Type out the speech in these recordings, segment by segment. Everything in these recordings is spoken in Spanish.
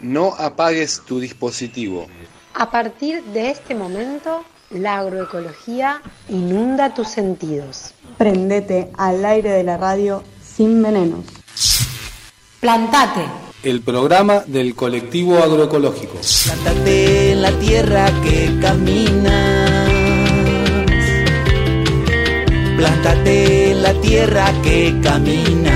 No apagues tu dispositivo. A partir de este momento, la agroecología inunda tus sentidos. Prendete al aire de la radio sin venenos. Plantate. El programa del colectivo agroecológico. Plántate en la tierra que caminas. Plántate en la tierra que caminas.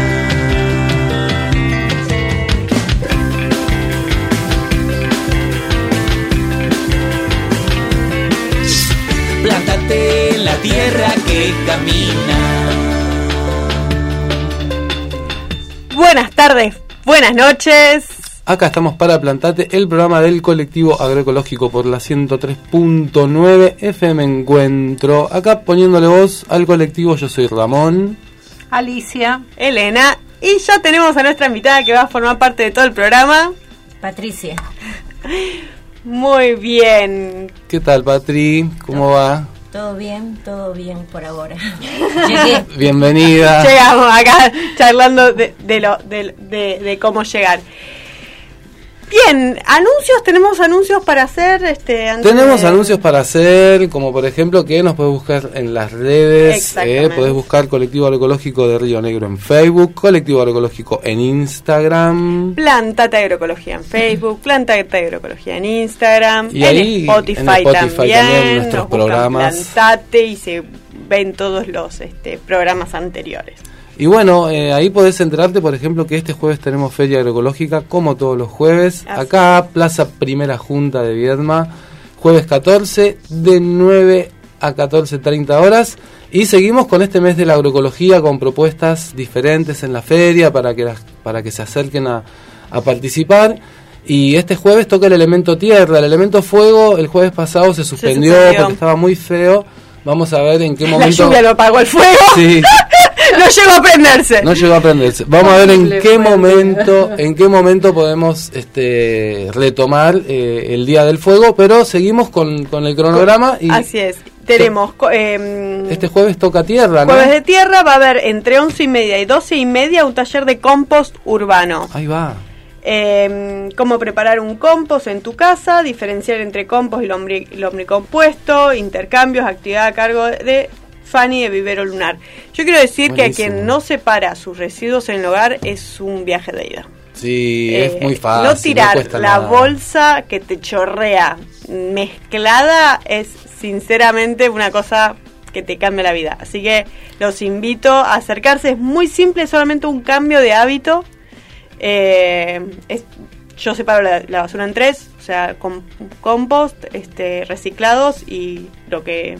Plántate en la tierra que camina. Buenas tardes, buenas noches. Acá estamos para Plantate, el programa del colectivo agroecológico por la 103.9 FM Encuentro. Acá poniéndole voz al colectivo, yo soy Ramón. Alicia, Elena y ya tenemos a nuestra invitada que va a formar parte de todo el programa. Patricia. Muy bien. ¿Qué tal, Patri? ¿Cómo va? Todo bien, todo bien por ahora. Llegué. Bienvenida. Llegamos acá charlando de, de lo, de, de, de cómo llegar. Bien, anuncios, tenemos anuncios para hacer. Este, antes Tenemos de- anuncios para hacer, como por ejemplo que nos puedes buscar en las redes, eh, podés buscar Colectivo Agroecológico de Río Negro en Facebook, Colectivo Agroecológico en Instagram. Plantate Agroecología en Facebook, Plantate Agroecología en Instagram, Y en, ahí, Spotify en Spotify también, también, nuestros nos programas. Plantate y se ven todos los este, programas anteriores. Y bueno, eh, ahí podés enterarte, por ejemplo, que este jueves tenemos Feria Agroecológica, como todos los jueves, Así acá, Plaza Primera Junta de Viedma, jueves 14, de 9 a 14.30 horas. Y seguimos con este mes de la agroecología, con propuestas diferentes en la feria para que, las- para que se acerquen a, a participar. Y este jueves toca el elemento tierra, el elemento fuego, el jueves pasado se suspendió, suspendió. porque estaba muy feo. Vamos a ver en qué La momento... lluvia lo apagó el fuego, Sí. No llegó a prenderse. No llegó a aprenderse. Vamos a ver en qué momento, en qué momento podemos este, retomar eh, el día del fuego, pero seguimos con, con el cronograma y Así es, tenemos em, este jueves toca tierra, ¿no? jueves de tierra, va a haber entre 11 y media y 12 y media un taller de compost urbano. Ahí va. Eh, cómo preparar un compost en tu casa, diferenciar entre compost y lombri- lombricompuesto, intercambios, actividad a cargo de Fanny de Vivero Lunar. Yo quiero decir que a quien no separa sus residuos en el hogar es un viaje de ida. Sí, Eh, es muy fácil. No tirar la nada. bolsa que te chorrea mezclada es sinceramente una cosa que te cambia la vida. Así que los invito a acercarse. Es muy simple, solamente un cambio de hábito. Eh, es- yo separo la, la basura en tres, o sea, com- compost, este, reciclados y lo que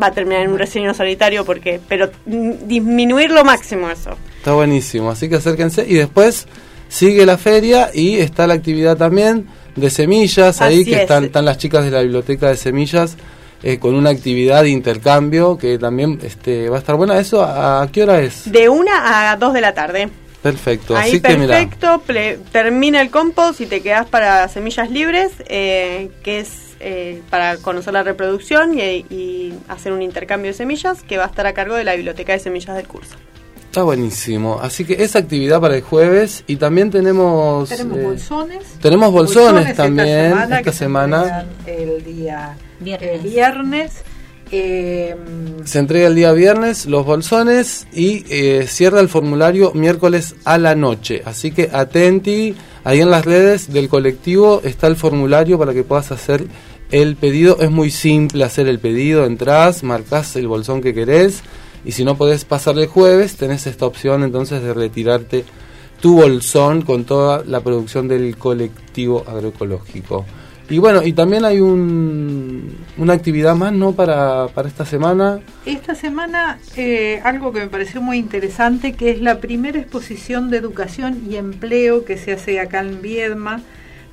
va a terminar en un relleno sanitario, porque, pero disminuir lo máximo eso. Está buenísimo, así que acérquense y después sigue la feria y está la actividad también de semillas ahí que es. están, están las chicas de la biblioteca de semillas eh, con una actividad de intercambio que también este, va a estar buena. ¿Eso a, a qué hora es? De una a dos de la tarde. Perfecto, Ahí así que mira. perfecto, termina el compost y te quedas para semillas libres, eh, que es eh, para conocer la reproducción y, y hacer un intercambio de semillas que va a estar a cargo de la biblioteca de semillas del curso. Está buenísimo. Así que esa actividad para el jueves y también tenemos... Tenemos eh, bolsones. tenemos bolsones esta también semana, esta que se semana. entregan El día Viernes. el viernes. Eh, Se entrega el día viernes los bolsones y eh, cierra el formulario miércoles a la noche. Así que atenti, ahí en las redes del colectivo está el formulario para que puedas hacer el pedido. Es muy simple hacer el pedido, entras, marcas el bolsón que querés y si no podés pasar el jueves, tenés esta opción entonces de retirarte tu bolsón con toda la producción del colectivo agroecológico. Y bueno, y también hay un, una actividad más, ¿no? Para, para esta semana. esta semana eh, algo que me pareció muy interesante, que es la primera exposición de educación y empleo que se hace acá en Viedma.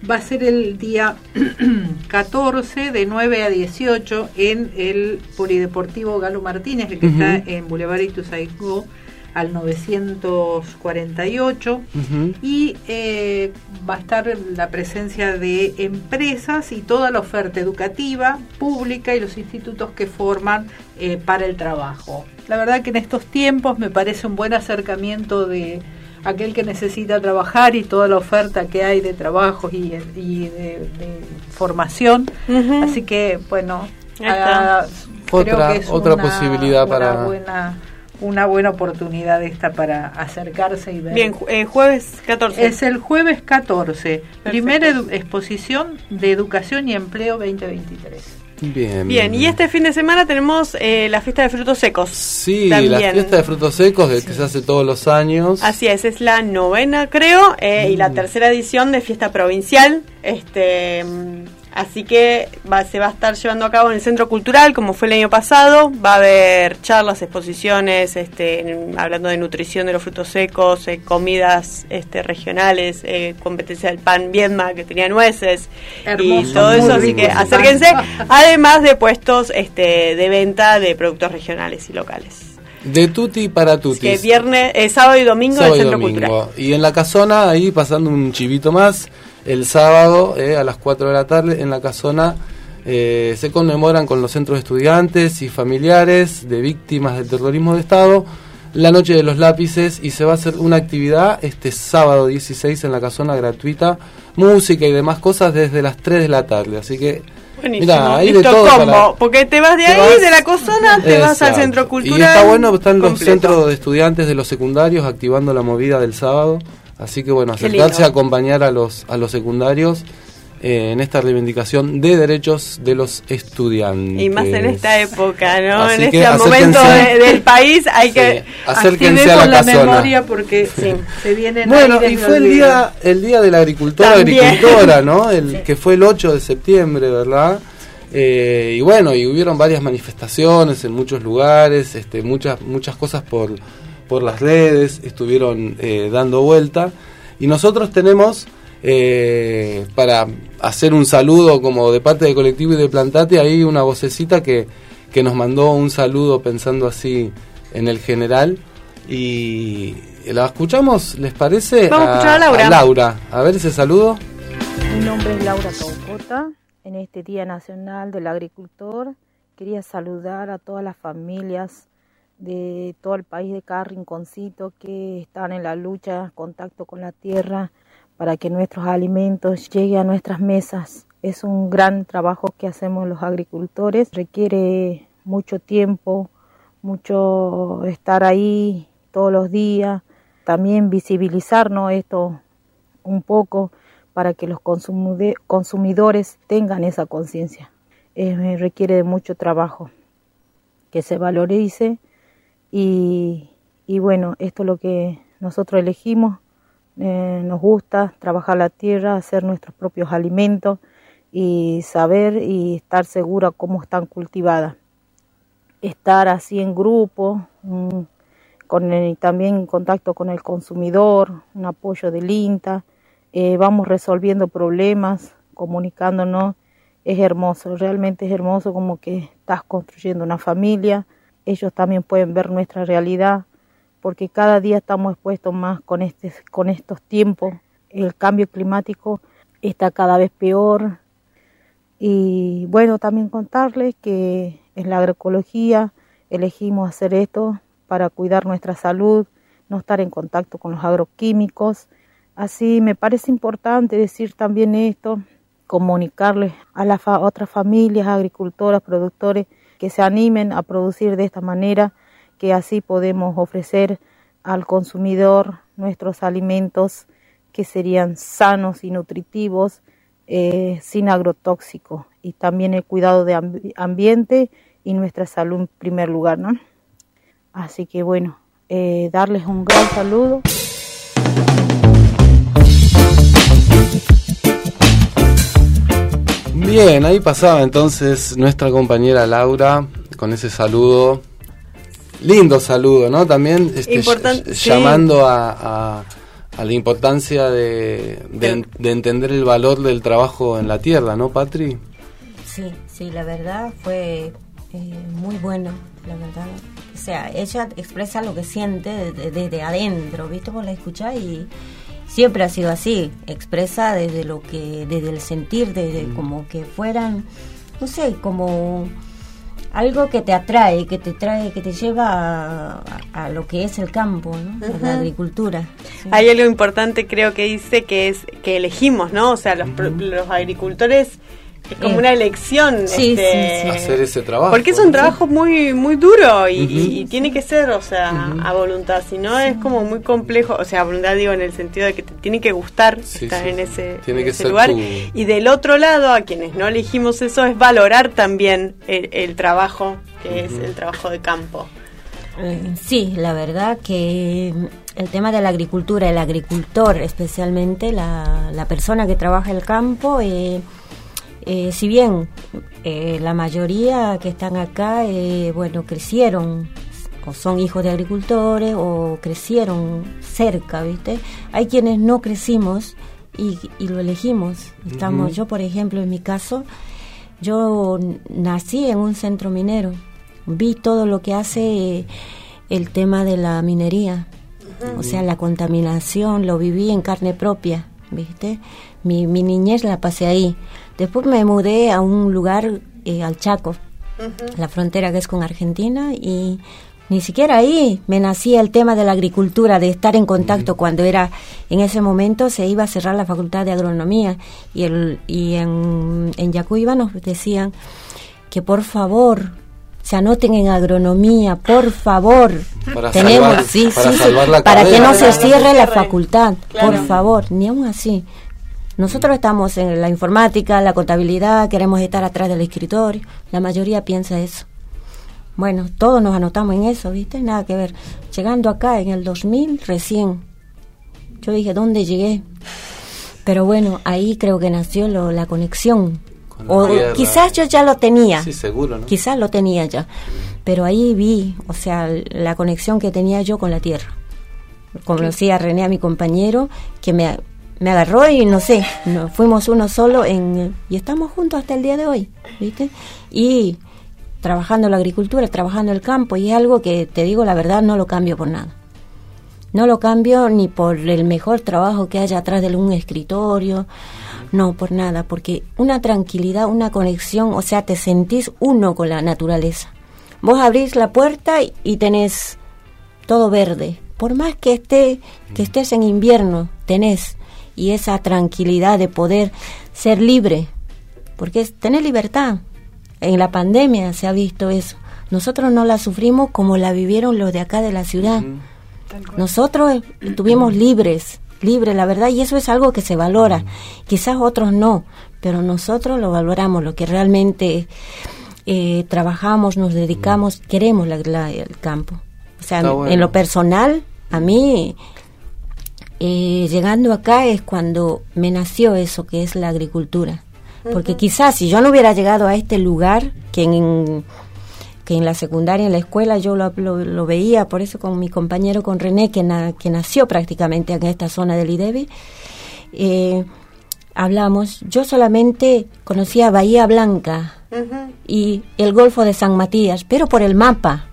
Va a ser el día 14 de 9 a 18 en el Polideportivo Galo Martínez, el que está en Boulevard Ituzaingó, al 948 Ujú. y eh, va a estar la presencia de empresas y toda la oferta educativa, pública y los institutos que forman eh, para el trabajo. La verdad que en estos tiempos me parece un buen acercamiento de aquel que necesita trabajar y toda la oferta que hay de trabajos y, y de, de formación. Así que, bueno, ah, Otra- creo que es otra una- posibilidad una para- buena, una buena oportunidad esta para acercarse y ver. Bien, eh, jueves 14. Es el jueves 14, primera edu- exposición de educación y empleo 2023. Bien, Bien, y este fin de semana tenemos eh, la fiesta de frutos secos. Sí, también. la fiesta de frutos secos que se hace todos los años. Así es, es la novena creo eh, y la tercera edición de fiesta provincial. Este, mm, así que va- se va a estar llevando a cabo en el Centro Cultural como fue el año pasado. Va a haber charlas, exposiciones, este, en- hablando de nutrición de los frutos secos, eh, comidas este, regionales, eh, competencia del pan Viedma que tenía nueces y todo eso. Así que acérquense. Además de puestos este, de venta de productos regionales y locales. De tutti para tutti. Que viernes, eh, sábado y domingo Sábado en y el Centro domingo. Cultural. Y en la casona, ahí pasando un chivito más, el sábado eh, a las 4 de la tarde en la casona eh, se conmemoran con los centros de estudiantes y familiares de víctimas del terrorismo de Estado la noche de los lápices y se va a hacer una actividad este sábado 16 en la casona gratuita, música y demás cosas desde las 3 de la tarde. Así que Buenísimo. Mirá, hay de todo combo. para- Porque te vas de Te ahí, vas- de la cosona, te vas al centro cultural. Y está bueno, están los completo. centros de estudiantes de los secundarios activando la movida del sábado. Así que bueno, acercarse a acompañar a los, a los secundarios eh, en esta reivindicación de derechos de los estudiantes. Y más en esta época, ¿no? Así en este momento de- del país hay Sí, que... acérquense a la la memoria porque se vienen Bueno, y fue el olvido. día, el día del agricultor, También. agricultora, ¿no? El que fue el 8 de septiembre, ¿verdad? Eh, y bueno, y hubieron varias manifestaciones en muchos lugares, este, muchas, muchas cosas por, por las redes estuvieron eh, dando vuelta. Y nosotros tenemos, eh, para hacer un saludo como de parte del colectivo y de Plantate, ahí una vocecita que, que nos mandó un saludo pensando así en el general. Y la escuchamos, ¿les parece? Vamos a escuchar a Laura. Laura. A ver ese saludo. Mi nombre es Laura Caucota. En este Día Nacional del Agricultor quería saludar a todas las familias de todo el país, de cada rinconcito que están en la lucha, contacto con la tierra, para que nuestros alimentos lleguen a nuestras mesas. Es un gran trabajo que hacemos los agricultores. Requiere mucho tiempo, mucho estar ahí todos los días. También visibilizarnos esto un poco para que los consumidores tengan esa conciencia. Eh, requiere de mucho trabajo, que se valorice y, y bueno, esto es lo que nosotros elegimos. Eh, nos gusta trabajar la tierra, hacer nuestros propios alimentos y saber y estar segura cómo están cultivadas. Estar así en grupo, mm, con el- también en contacto con el consumidor, un apoyo del INTA, eh, vamos resolviendo problemas, comunicándonos, es hermoso, realmente es hermoso como que estás construyendo una familia, ellos también pueden ver nuestra realidad, porque cada día estamos expuestos más con, este, con estos tiempos, el cambio climático está cada vez peor, y bueno, también contarles que en la agroecología elegimos hacer esto para cuidar nuestra salud, no estar en contacto con los agroquímicos. Así me parece importante decir también esto, comunicarles a las otras familias, agricultoras, productores, que se animen a producir de esta manera, que así podemos ofrecer al consumidor nuestros alimentos que serían sanos y nutritivos, eh, sin agrotóxicos, y también el cuidado de ambi- ambiente y nuestra salud en primer lugar, ¿no? Así que bueno, eh, darles un gran saludo. Bien, ahí pasaba entonces nuestra compañera Laura con ese saludo. Lindo saludo, ¿no? También este, Importan- ll- sí. llamando a, a- a la importancia de, de- de entender el valor del trabajo en la tierra, ¿no, Patri? Sí, sí, la verdad fue eh, muy bueno la verdad. O sea, ella expresa lo que siente desde, desde adentro, ¿viste? Vos la escuchás y siempre ha sido así, expresa desde lo que, desde el sentir, desde como que fueran, no sé, como algo que te atrae, que te trae, que te lleva a, a lo que es el campo, ¿no? A la agricultura. Sí. Hay algo importante creo que dice que es que elegimos, ¿no? O sea, los, pro- los agricultores es como Eh, una elección. sí, este, sí, sí. Hacer ese trabajo. Porque es un trabajo muy muy duro y, Ujú. y- y tiene que ser, o sea, a voluntad. Si no, es como muy complejo. O sea, a voluntad digo en el sentido de que te tiene que gustar Sí, estar sí. en ese, Tiene en que ese ser lugar. tu- Y del otro lado, a quienes no elegimos eso, es valorar también el, el trabajo, que es el trabajo de campo. Eh, Sí, la verdad que el tema de la agricultura, el agricultor especialmente, la, la persona que trabaja el campo, eh, eh, si bien eh, la mayoría que están acá, eh, bueno, crecieron o son hijos de agricultores o crecieron cerca, ¿viste? Hay quienes no crecimos y, y lo elegimos. Estamos, yo por ejemplo, en mi caso, yo nací en un centro minero, vi todo lo que hace eh, el tema de la minería, o sea, la contaminación, lo viví en carne propia, ¿viste? Mi, mi niñez la pasé ahí. Después me mudé a un lugar, eh, al Chaco, la frontera que es con Argentina, y ni siquiera ahí me nacía el tema de la agricultura, de estar en contacto cuando era, en ese momento se iba a cerrar la facultad de agronomía y, el, y en, en Yacuiba nos decían que por favor se anoten en agronomía, por favor. Para Tenemos, salvar- sí, para sí, sí, salvar la para que no se Para que no se cierre la facultad, Claro. por favor, ni aún así. Nosotros estamos en la informática, la contabilidad, queremos estar atrás del escritorio. La mayoría piensa eso. Bueno, todos nos anotamos en eso, ¿viste? Nada que ver. Llegando acá en el 2000, recién, yo dije, ¿dónde llegué? Pero bueno, ahí creo que nació lo- la conexión. Con O quizás yo ya lo tenía. Sí, seguro, ¿no? Quizás lo tenía ya. Pero ahí vi, o sea, la conexión que tenía yo con la tierra. Conocí a René, a mi compañero, que me, me agarró y no sé, fuimos uno solo en, y estamos juntos hasta el día de hoy, ¿viste? Y trabajando la agricultura, trabajando el campo, y es algo que te digo la verdad, no lo cambio por nada. No lo cambio ni por el mejor trabajo que haya atrás de un escritorio, no por nada, porque una tranquilidad, una conexión, o sea, te sentís uno con la naturaleza. Vos abrís la puerta y, y tenés todo verde. Por más que esté que estés en invierno, tenés y esa tranquilidad de poder ser libre, porque es tener libertad. En la pandemia se ha visto eso. Nosotros no la sufrimos como la vivieron los de acá de la ciudad. Nosotros estuvimos libres, libres, la verdad, y eso es algo que se valora. Quizás otros no, pero nosotros lo valoramos, lo que realmente eh, trabajamos, nos dedicamos, queremos la- la- el campo. O sea, en lo personal, a mí, eh, llegando acá es cuando me nació eso que es la agricultura. Porque quizás si yo no hubiera llegado a este lugar, que en, que en la secundaria, en la escuela, yo lo, lo- lo veía, por eso con mi compañero, con René, que, na- que nació prácticamente en esta zona del IDEBI, eh, hablamos, yo solamente conocía Bahía Blanca y el Golfo de San Matías, pero por el mapa.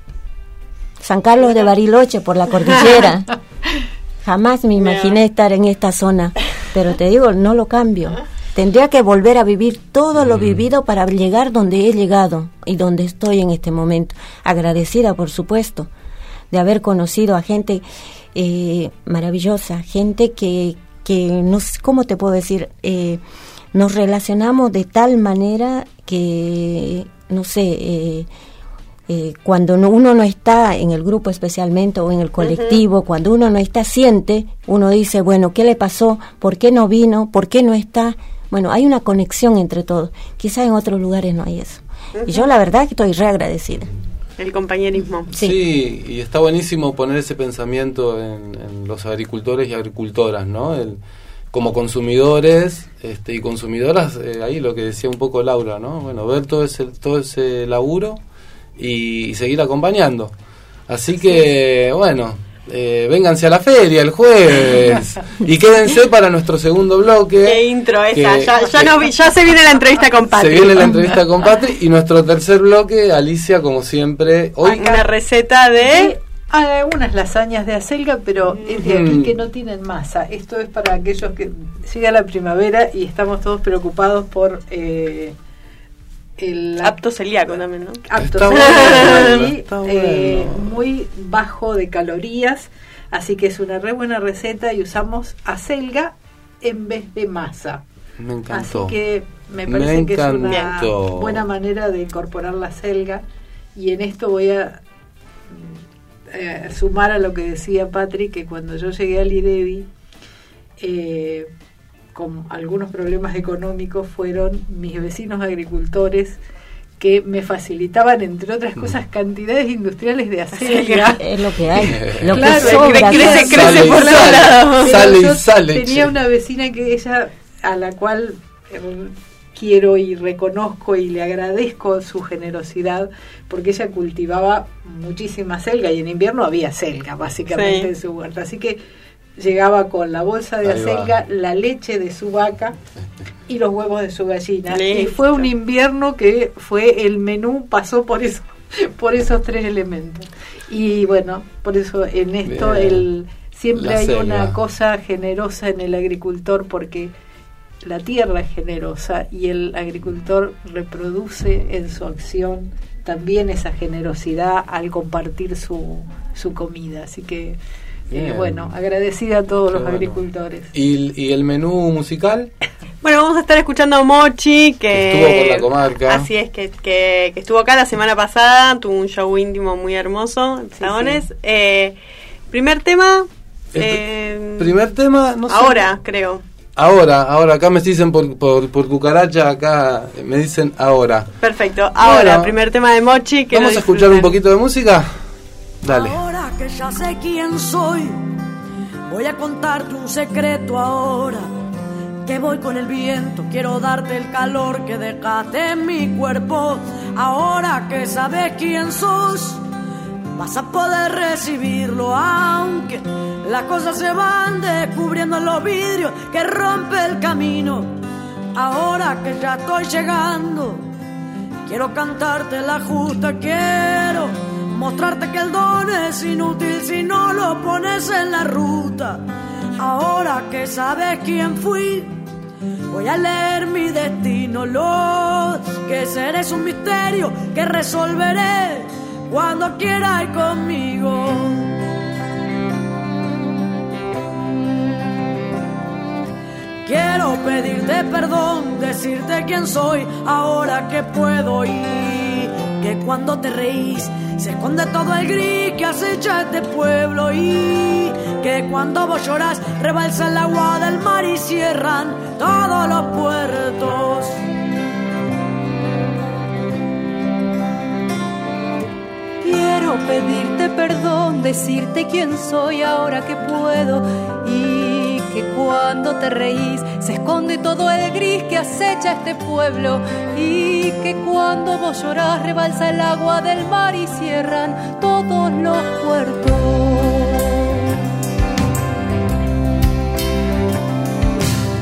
San Carlos de Bariloche, por la cordillera. Jamás me imaginé estar en esta zona, pero te digo, no lo cambio. Tendría que volver a vivir todo lo vivido para llegar donde he llegado y donde estoy en este momento. Agradecida, por supuesto, de haber conocido a gente eh, maravillosa, gente que, que no sé, ¿cómo te puedo decir? Eh, nos relacionamos de tal manera que, no sé, eh, eh, cuando no- uno no está en el grupo especialmente o en el colectivo, cuando uno no está, siente, uno dice, bueno, ¿qué le pasó? ¿Por qué no vino? ¿Por qué no está? Bueno, hay una conexión entre todos. Quizás en otros lugares no hay eso. Y yo la verdad que estoy re agradecida. El compañerismo. Sí. y está buenísimo poner ese pensamiento en, en los agricultores y agricultoras, ¿no? El- como consumidores este, y consumidoras, eh, ahí lo que decía un poco Laura, ¿no? Bueno, ver todo ese, todo ese laburo y, y seguir acompañando. Así que, bueno, eh, vénganse a la feria el jueves y quédense para nuestro segundo bloque. Qué intro esa, que- ya, ya, no vi- ya se viene la entrevista con Se Patri. viene la entrevista con Patri y nuestro tercer bloque, Alicia, como siempre. Hoy Una receta de... Hay algunas lasañas de acelga, pero es de aquí Mm. que no tienen masa. Esto es para aquellos que llega la primavera y estamos todos preocupados por eh, el Apto celíaco también, ¿no? apto Está celíaco bueno, y, está eh, muy bajo de calorías, así que es una re buena receta y usamos acelga en vez de masa. me Así encantó. que me Me parece que es una buena manera de incorporar la selga y en esto voy a mm, eh, sumar a lo que decía Patrick que cuando yo llegué al IDEBI eh, con algunos problemas económicos fueron mis vecinos agricultores que me facilitaban entre Mm. otras cosas cantidades industriales de acelga Es lo que hay. Lo Claro, que sobra. crece, crece por todos lados. pero Sale yo sale, Tenía che. una vecina que ella, a la cual eh, quiero y reconozco y le agradezco su generosidad, porque ella cultivaba muchísima selga y en invierno había selga, básicamente, Sí. en su huerta. Así que llegaba con la bolsa de Ahí va. acelga, la leche de su vaca y los huevos de su gallina. Y fue un invierno que fue el menú, pasó por eso, por esos tres elementos. Y bueno, por eso en esto Bien. el siempre La hay una cosa generosa en el agricultor porque la tierra es generosa y el agricultor reproduce en su acción también esa generosidad al compartir su, su comida. Así que, eh, Bien. bueno, agradecida a todos Qué los bueno. agricultores. ¿Y, y el menú musical? Bueno, vamos a estar escuchando a Mochi, que, Que estuvo por la comarca. Así es, que, que, que estuvo acá la semana pasada, tuvo un show íntimo muy hermoso en Sagones. Eh, primer tema, eh, Primer tema, no sé. ahora creo. Ahora, ahora, acá me dicen por, por, por cucaracha, acá me dicen ahora. Perfecto, ahora, Bueno. primer tema de Mochi. Que ¿Vamos a escuchar un poquito de música? Dale. Ahora que ya sé quién soy, voy a contarte un secreto ahora. Que voy con el viento, quiero darte el calor que dejaste en mi cuerpo. Ahora que sabes quién sos, vas a poder recibirlo, aunque las cosas se van descubriendo en los vidrios que rompe el camino. Ahora que ya estoy llegando, Quiero cantarte la justa, quiero mostrarte que el don es inútil si no lo pones en la ruta. Ahora que sabes quién fui, voy a leer mi destino. Lo que seré es un misterio que resolveré cuando quieras ir conmigo. Quiero pedirte perdón, decirte quién soy, ahora que puedo ir. Que cuando te reís se esconde todo el gris que acecha este pueblo y que cuando vos llorás rebalsa el agua del mar y cierran todos los puertos. Quiero pedirte perdón, decirte quién soy ahora que puedo y que cuando te reís se esconde todo el gris que acecha este pueblo y que cuando vos llorás rebalsa el agua del mar y cierran todos los puertos.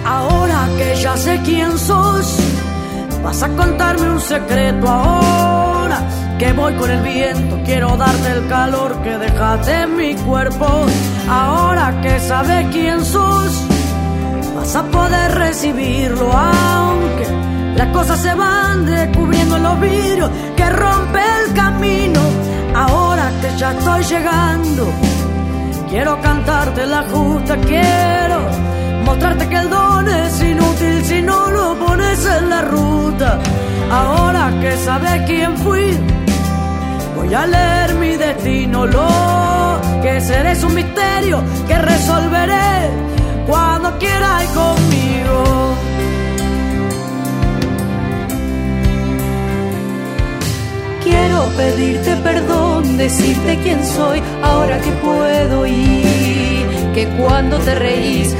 Ahora que ya sé quién sos, vas a contarme un secreto ahora que voy con el viento, quiero darte el calor que dejaste en mi cuerpo. Ahora que sabes quién sos, vas a poder recibirlo, aunque las cosas se van descubriendo en los vidrios que rompe el camino. Ahora que ya estoy llegando, quiero cantarte la justa, quiero mostrarte que el don es inútil si no lo pones en la ruta. Ahora que sabes quién fui, voy a leer mi destino. Lo que seré es un misterio que resolveré cuando quieras ir conmigo. Quiero pedirte perdón, decirte quién soy ahora que puedo y que cuando te reís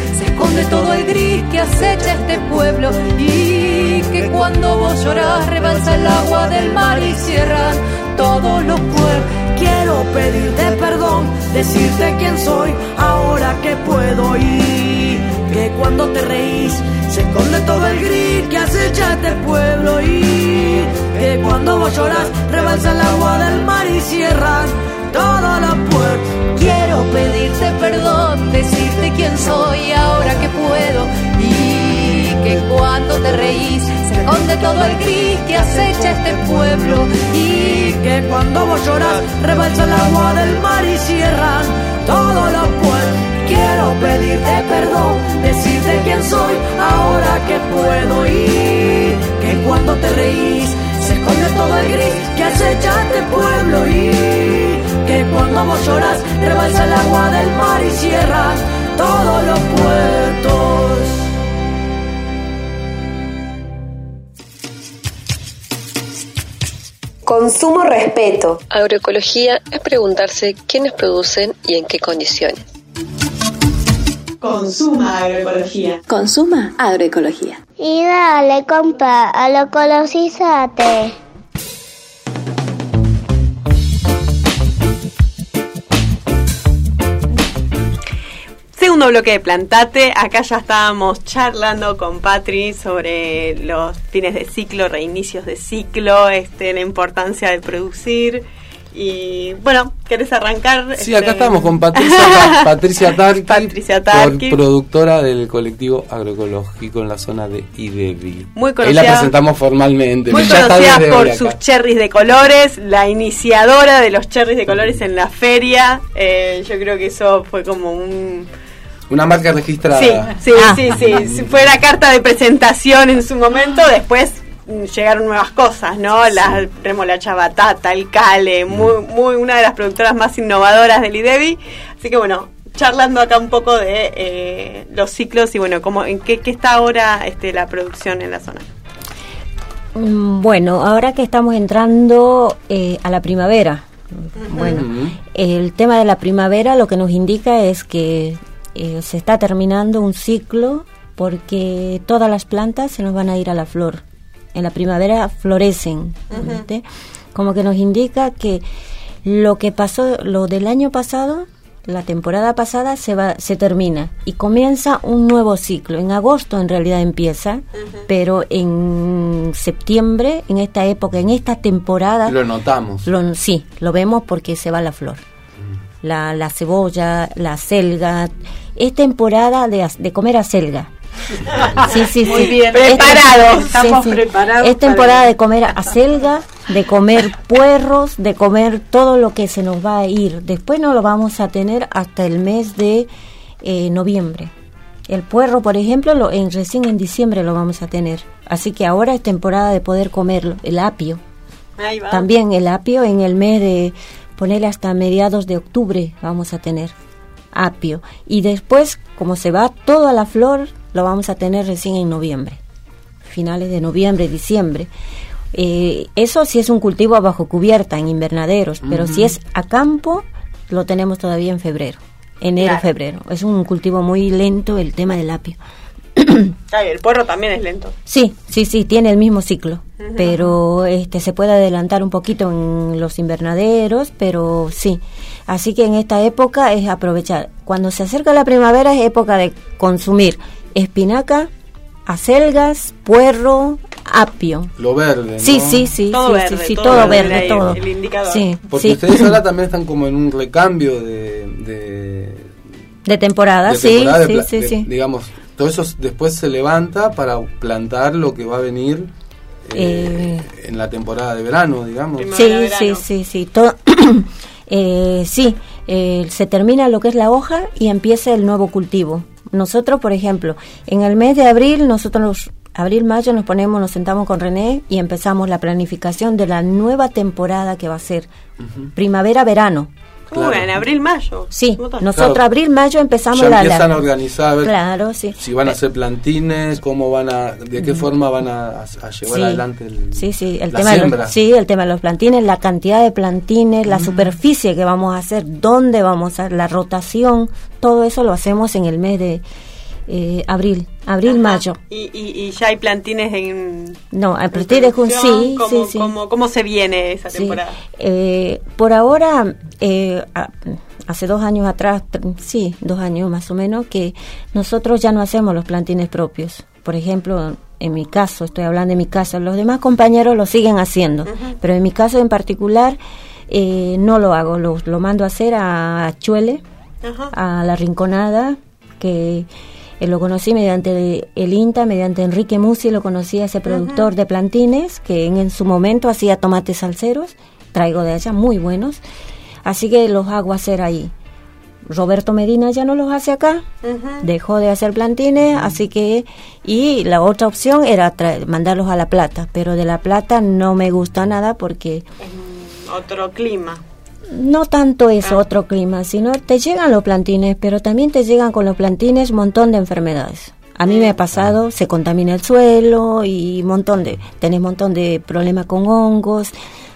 esconde todo el gris que acecha este pueblo y que cuando vos llorás rebalsa el agua del mar y cierran todos los puertos. Quiero pedirte perdón, decirte quién soy, ahora que puedo ir. Que cuando te reís se esconde todo el gris que acecha este pueblo y que cuando vos lloras rebalsa el agua del mar y cierran todos los puertos. Quiero pedirte perdón, decirte quién soy ahora que puedo y que cuando te reís se esconde todo el gris que acecha este pueblo y que cuando vos lloras rebalsa el agua del mar y cierran todos los puertos. Quiero pedirte perdón, decirte quién soy ahora que puedo ir, que cuando te reís se esconde todo el gris que acecha este pueblo y que cuando vos lloras rebalsa el agua del mar y cierran todos los puertos. Consumo respeto. Agroecología es preguntarse quiénes producen y en qué condiciones. Consuma agroecología. Consuma agroecología. Y dale, compa, a lo colosízate. Segundo bloque de Plantate, acá ya estábamos charlando con Patri sobre los fines de ciclo, reinicios de ciclo, este, la importancia de producir. Y bueno, ¿querés arrancar? Sí, acá Este, estamos con Patricia, Patricia Tarqui, Patricia Tarqui. por- productora del colectivo agroecológico en la zona de Idevi. Muy Ahí conocida- la presentamos formalmente. Muy conocida por acá. sus cherries de colores, la iniciadora de los cherries de colores en la feria. Eh, yo creo que eso fue como un... Una marca registrada. Sí, sí, sí, sí, sí. Fue la carta de presentación en su momento. Después llegaron nuevas cosas, ¿no? La remolacha batata, el cale, muy, muy una de las productoras más innovadoras del IDEBI. Así que bueno, charlando acá un poco de eh, los ciclos y bueno, cómo, en qué, qué está ahora este, la producción en la zona. Mm, Bueno, ahora que estamos entrando eh, a la primavera, bueno, el tema de la primavera lo que nos indica es que eh, se está terminando un ciclo porque todas las plantas se nos van a ir a la flor. En la primavera florecen, como que nos indica que lo que pasó, lo del año pasado, la temporada pasada se va, se termina y comienza un nuevo ciclo. En agosto en realidad empieza, pero en septiembre, en esta época, en esta temporada, Lo notamos. lo- sí, lo vemos porque se va la flor. La, la cebolla, la selga. Es temporada de, de comer acelga. Sí, sí, Muy sí. bien, Es- preparados. sí, Estamos sí. preparados Es temporada de comer acelga, de comer puerros, de comer todo lo que se nos va a ir. Después no lo vamos a tener hasta el mes de eh, noviembre. El puerro, por ejemplo, lo, en, recién en diciembre lo vamos a tener. Así que ahora es temporada de poder comerlo. El apio. Ahí va. También el apio en el mes de ponerle hasta mediados de octubre vamos a tener apio. Y después, como se va toda la flor, lo vamos a tener recién en noviembre. Finales de noviembre, diciembre. Eh, eso sí es un cultivo bajo cubierta, en invernaderos, pero si es a campo, lo tenemos todavía en febrero. Enero, Claro. febrero. Es un cultivo muy lento el tema del apio. Ay, el puerro también es lento. Sí, sí, sí, tiene el mismo ciclo, pero este se puede adelantar un poquito en los invernaderos, pero sí. Así que en esta época es aprovechar. Cuando se acerca la primavera es época de consumir espinaca, acelgas, puerro, apio. Lo verde. Sí, ¿no? sí, sí, Todo sí, verde, sí, sí, todo todo, verde todo. el indicador. Sí, Porque sí. ustedes ahora también están como en un recambio de, de, de temporada, de sí, temporada, sí, sí, de- sí. Digamos, todo eso después se levanta para plantar lo que va a venir eh, en la temporada de verano, digamos. Sí, sí, sí, sí. Todo, eh, sí, eh, se termina lo que es la hoja y empieza el nuevo cultivo. Nosotros, por ejemplo, en el mes de abril, nosotros, abril, mayo, nos ponemos, nos sentamos con René y empezamos la planificación de la nueva temporada que va a ser primavera-verano. Uh, en abril, mayo. Sí, nosotros Claro. abril, mayo empezamos ya la... empiezan la- a organizar a ver Claro, sí. si van a hacer plantines, cómo van a, de qué forma van a, a llevar Sí. adelante el, Sí, sí, el la tema, de los, sí, el tema de los plantines, la cantidad de plantines, la superficie que vamos a hacer, dónde vamos a hacer, la rotación, todo eso lo hacemos en el mes de eh, abril, abril, mayo. Y, y, y ya hay plantines en... No, a partir de junio, sí, ¿Cómo, sí, sí. cómo- cómo se viene esa temporada? Eh, por ahora, eh, hace dos años atrás, tr- sí, dos años más o menos, que nosotros ya no hacemos los plantines propios. Por ejemplo, en mi caso, estoy hablando de mi caso, los demás compañeros lo siguen haciendo, pero en mi caso en particular eh, no lo hago, lo, lo mando a hacer a Chuele, a La Rinconada, que eh, lo conocí mediante el INTA, mediante Enrique Musi, lo conocí a ese productor de plantines, que en, en su momento hacía tomates salseros, traigo de allá muy buenos, así que los hago hacer ahí. Roberto Medina ya no los hace acá, dejó de hacer plantines, así que y la otra opción era mandarlos a La Plata, pero de La Plata no me gusta nada porque Otro clima. No tanto es otro clima, sino te llegan los plantines, pero también te llegan con los plantines un montón de enfermedades. A mí me ha pasado, se contamina el suelo y montón de, tenés montón de problemas con hongos.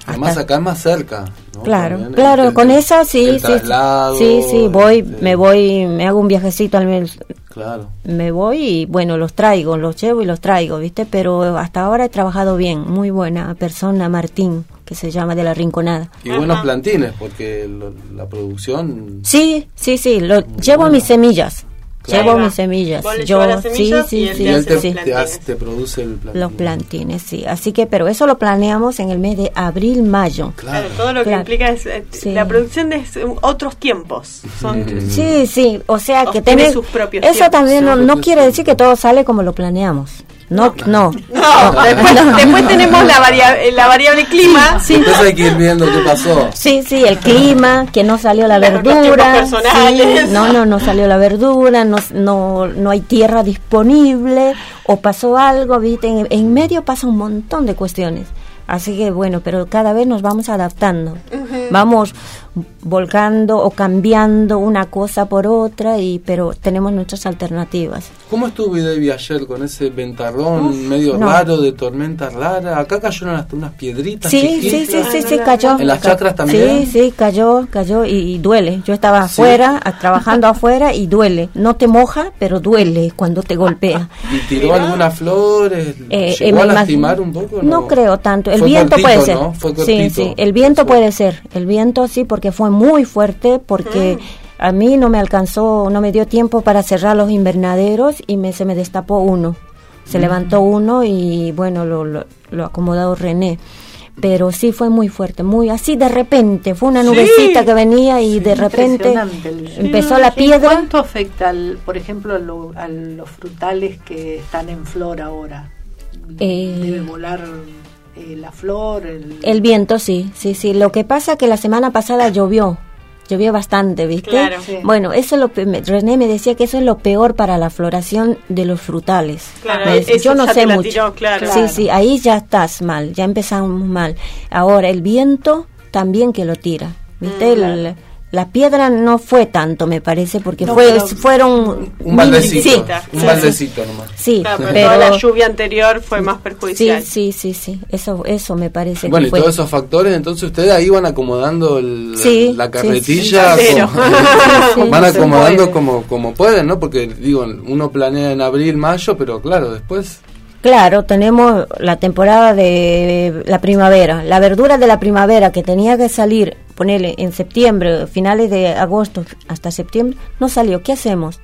Además hasta- acá es más cerca. ¿no? Claro, También el- claro, el- con esa sí, el sí, traslado, sí, sí, voy, este, me voy, me hago un viajecito al mes, Claro. me voy y bueno, los traigo, los llevo y los traigo, ¿viste? Pero hasta ahora he trabajado bien, muy buena persona, Martín, que se llama de la Rinconada. Y buenos plantines, porque lo- la producción... Sí, sí, sí, lo, llevo mis semillas. Claro. Llevo mis semillas. Yo, las sí, semillas sí, sí, y él te, sí. te hace- te produce el plantín. Los plantines, sí. Así que, pero eso lo planeamos en el mes de abril, mayo. Claro, todo lo que Claro. implica es eh, Sí. la producción de s- otros tiempos. Son Sí, sí, o sea que tenés, sus propios eso tiempos. también no, no quiere decir que todo sale como lo planeamos. No, no. No, después, después tenemos la, varia- la variable clima. Sí, Entonces hay que ir viendo qué pasó. Sí, sí, el clima, que no salió la verdura. sí, no, no, no salió la verdura, no, no, no hay tierra disponible, o pasó algo, ¿viste? En, en medio pasa un montón de cuestiones. Así que bueno, pero cada vez nos vamos adaptando. Vamos volcando o cambiando una cosa por otra, y pero tenemos nuestras alternativas. ¿Cómo estuvo David ayer con ese ventarrón Uf, medio no. raro de tormenta rara? Acá cayeron hasta unas piedritas Sí, sí, chiquitas. sí, sí, sí, cayó. ¿En las chacras también? Sí, sí, cayó, cayó y, y duele. Yo estaba afuera, trabajando afuera y duele. No te moja, pero duele cuando te golpea. ¿Y tiró algunas flores? Eh, eh, ¿Llegó a imag- lastimar un poco? No creo tanto. El Fue viento cortito, puede ser. ¿no? Fue sí, sí. El viento puede ser. El viento sí, porque fue muy fuerte, porque a mí no me alcanzó, no me dio tiempo para cerrar los invernaderos y me, se me destapó uno. Se Mm. levantó uno y bueno, lo, lo, lo ha acomodado René. Pero sí fue muy fuerte, muy así de repente. Fue una Sí. nubecita que venía y de repente empezó la ¿Y piedra. ¿Cuánto afecta, al- por ejemplo, a, lo- a los frutales que están en flor ahora? Eh, Debe volar eh, la flor. El, El viento, sí, sí, sí. Lo que pasa es que la semana pasada llovió, llovió bastante, ¿viste? Claro. Sí. Bueno, eso es lo René me decía que eso es lo peor para la floración de los frutales. Claro, decía, eso yo no sé mucho. tiró, claro. Sí, Claro. sí, ahí ya estás mal, ya empezamos mal. Ahora el viento también que lo tira, ¿viste? Mm, El- la piedra no fue tanto, me parece, porque No, fue fueron Un baldecito, Sí, un sí, baldecito nomás. Sí, Claro, pero, pero, toda la lluvia anterior fue más perjudicial. sí, sí, sí, eso, eso me parece. Bueno, que y fue. todos esos factores, entonces ustedes ahí van acomodando el- Sí, la carretilla, sí. como- Sí, sí, van acomodando como, como pueden, ¿no? Porque digo, uno planea en abril, mayo, pero claro, después... Claro, tenemos la temporada de la primavera. La verdura de la primavera que tenía que salir, ponerle en septiembre, finales de agosto hasta septiembre, no salió. ¿Qué hacemos?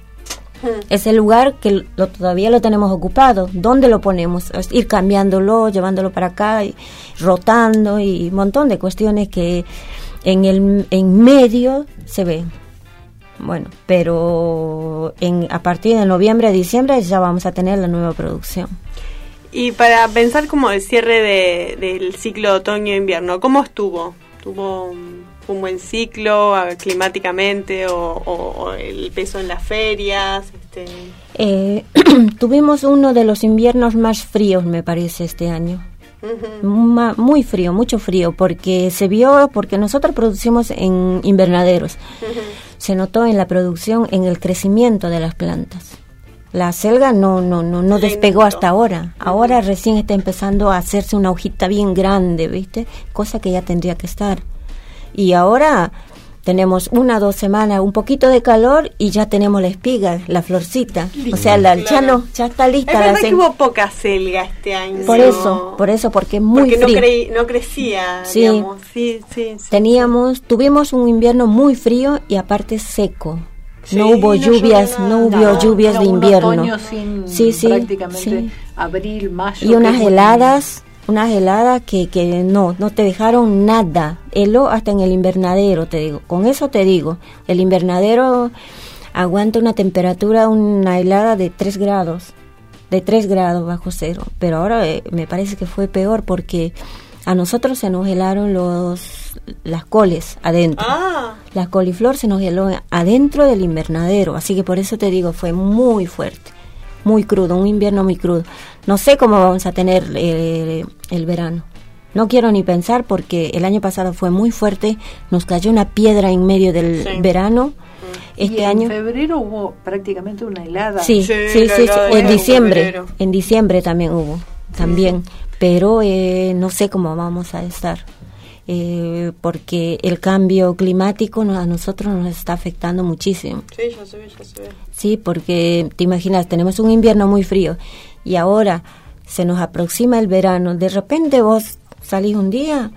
Es el lugar que lo- todavía lo tenemos ocupado. ¿Dónde lo ponemos? Es ir cambiándolo, llevándolo para acá, y rotando y un montón de cuestiones que en el en medio se ven. Bueno, pero en, a partir de noviembre, diciembre ya vamos a tener la nueva producción. Y para pensar como el cierre de- del ciclo otoño-invierno, ¿cómo estuvo? ¿Tuvo un, buen ciclo climáticamente o, o- o el peso en las ferias? Este, Eh, tuvimos uno de los inviernos más fríos, me parece, este año. Ma- muy frío, mucho frío, porque se vio, porque nosotros producimos en invernaderos. Se notó en la producción, en el crecimiento de las plantas. La selga no, no, no, no despegó hasta ahora. Ahora recién está empezando a hacerse una hojita bien grande, ¿viste? Cosa que ya tendría que estar. Y ahora tenemos una dos semanas un poquito de calor y ya tenemos la espiga la florcita o sea la, ya Claro. no ya está lista Es la verdad que hubo poca selga este año. por eso por eso porque es muy Porque no, frío creí- no crecía, Sí. digamos. Sí, sí, sí. teníamos tuvimos un invierno muy frío y aparte seco Sí, no hubo no lluvias no nada. hubo No, lluvias no, de un invierno otoño sin sí sí prácticamente abril, mayo. y unas heladas unas heladas que, que no no te dejaron nada. Heló hasta en el invernadero te digo. Con eso te digo el invernadero aguanta una temperatura una helada de 3 grados de 3 grados bajo cero. Pero ahora eh, me parece que fue peor porque a nosotros se nos helaron los las coles adentro. Ah, la coliflor se nos heló adentro del invernadero, así que por eso te digo, fue muy fuerte, muy crudo, un invierno muy crudo. No sé cómo vamos a tener eh, el verano. No quiero ni pensar porque el año pasado fue muy fuerte, nos cayó una piedra en medio del Sí. verano. Y Este en año febrero hubo prácticamente una helada. Sí, sí, sí, sí, en diciembre, en diciembre también hubo, también, pero eh, no sé cómo vamos a estar, eh, porque el cambio climático no- a nosotros nos está afectando muchísimo. sí, ya se ve, ya se ve. Sí, porque te imaginas, tenemos un invierno muy frío y ahora se nos aproxima el verano. De repente vos salís un día,